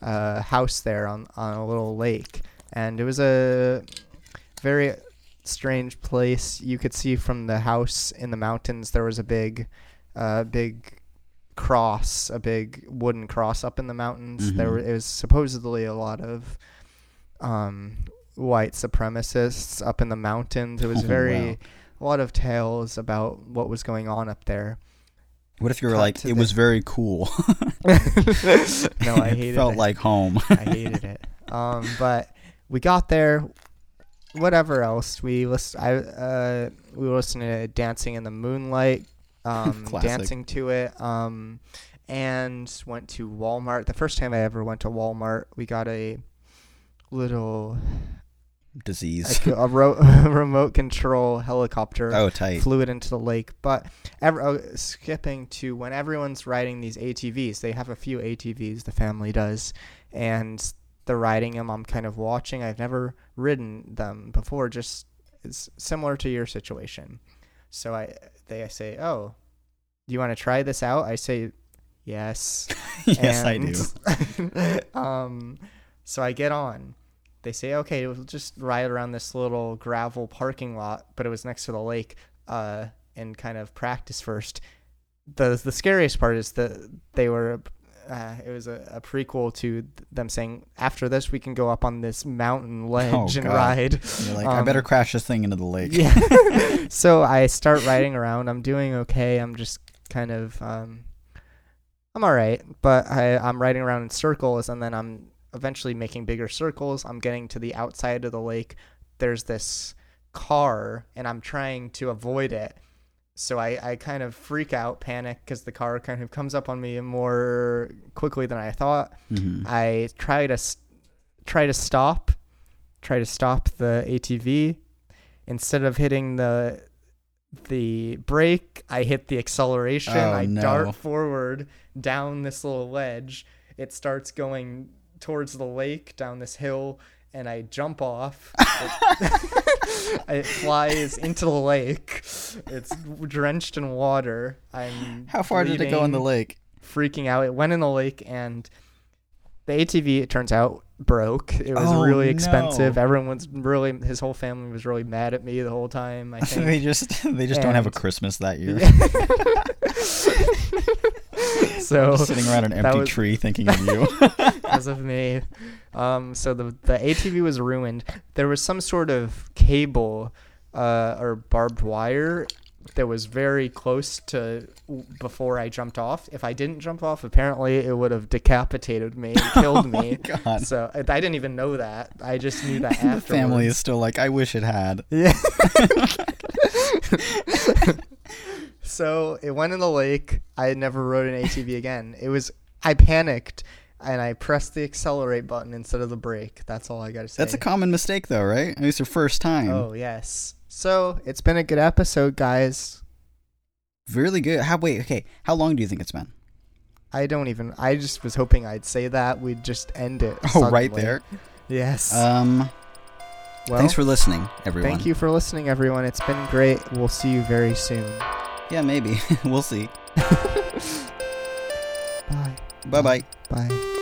a house there on on a little lake, and it was a very strange place. You could see from the house in the mountains there was a big, uh, big cross, a big wooden cross up in the mountains. There Mhm. were, it was supposedly a lot of um, white supremacists up in the mountains. It was Oh, very wow. a lot of tales about what was going on up there. What if you were Cut like, it the- was very cool? *laughs* *laughs* no, I hated it felt it. like home. I hated it. Um, but we got there. Whatever else we list, I uh, we were listening to "Dancing in the Moonlight," um, *laughs* dancing to it, um, and went to Walmart. The first time I ever went to Walmart, we got a little Disease. like a, ro- a *laughs* remote control helicopter oh, tight. flew it into the lake. But ever, oh, skipping to when everyone's riding these ATVs, they have a few ATVs, the family does, and they're riding them. I'm kind of watching. I've never ridden them before. Just it's similar to your situation. So I they say, "Oh, do you want to try this out?" I say, "Yes." *laughs* yes, I do. do. *laughs* um, so I get on. They say, okay, we'll just ride around this little gravel parking lot, but it was next to the lake, uh, and kind of practice first. the The scariest part is that they were. Uh, it was a, a prequel to them saying, after this, we can go up on this mountain ledge and Oh, God. ride. You're like, I Um, better crash this thing into the lake. Yeah. *laughs* *laughs* so I start riding around. I'm doing okay. I'm just kind of um I'm all right, but I I'm riding around in circles and then I'm eventually making bigger circles. I'm getting to the outside of the lake. There's this car and I'm trying to avoid it. So I, I kind of freak out, panic because the car kind of comes up on me more quickly than I thought. Mhm. I try to try to stop, try to stop the ATV. Instead of hitting the the brake, I hit the acceleration. Oh, I no. dart forward down this little ledge. It starts going towards the lake down this hill, and I jump off. *laughs* *laughs* *laughs* It, flies into the lake. It's drenched in water. I'm How far did it go in the lake? freaking out. It went in the lake, and the ATV, it turns out, broke. It was Oh, really expensive. no. Everyone was really, his whole family was really mad at me the whole time. I *laughs* they just *laughs* they just don't have a Christmas that year. *laughs* so Just sitting around an empty was- tree thinking of you. *laughs* *laughs* as of me. Um, so the the ATV was ruined. There was some sort of cable uh, or barbed wire that was very close to before I jumped off. If I didn't jump off, apparently it would have decapitated me and killed oh me. God. So I, I didn't even know that. I just knew that the family is still like, I wish it had. Yeah. So it went in the lake. I had never rode an ATV again. It was I panicked and I pressed the accelerate button instead of the brake. That's all I got to say. That's a common mistake, though, right? At least your first time. Oh yes. So it's been a good episode, guys. Really good. How wait? Okay. How long do you think it's been? I don't even. I just was hoping I'd say that. We'd just end it. Oh, right there. Yes. Um. well, thanks for listening, everyone. thank you for listening, everyone. It's been great. We'll see you very soon. Yeah, maybe. *laughs* we'll see. *laughs* Bye. Bye bye. Bye.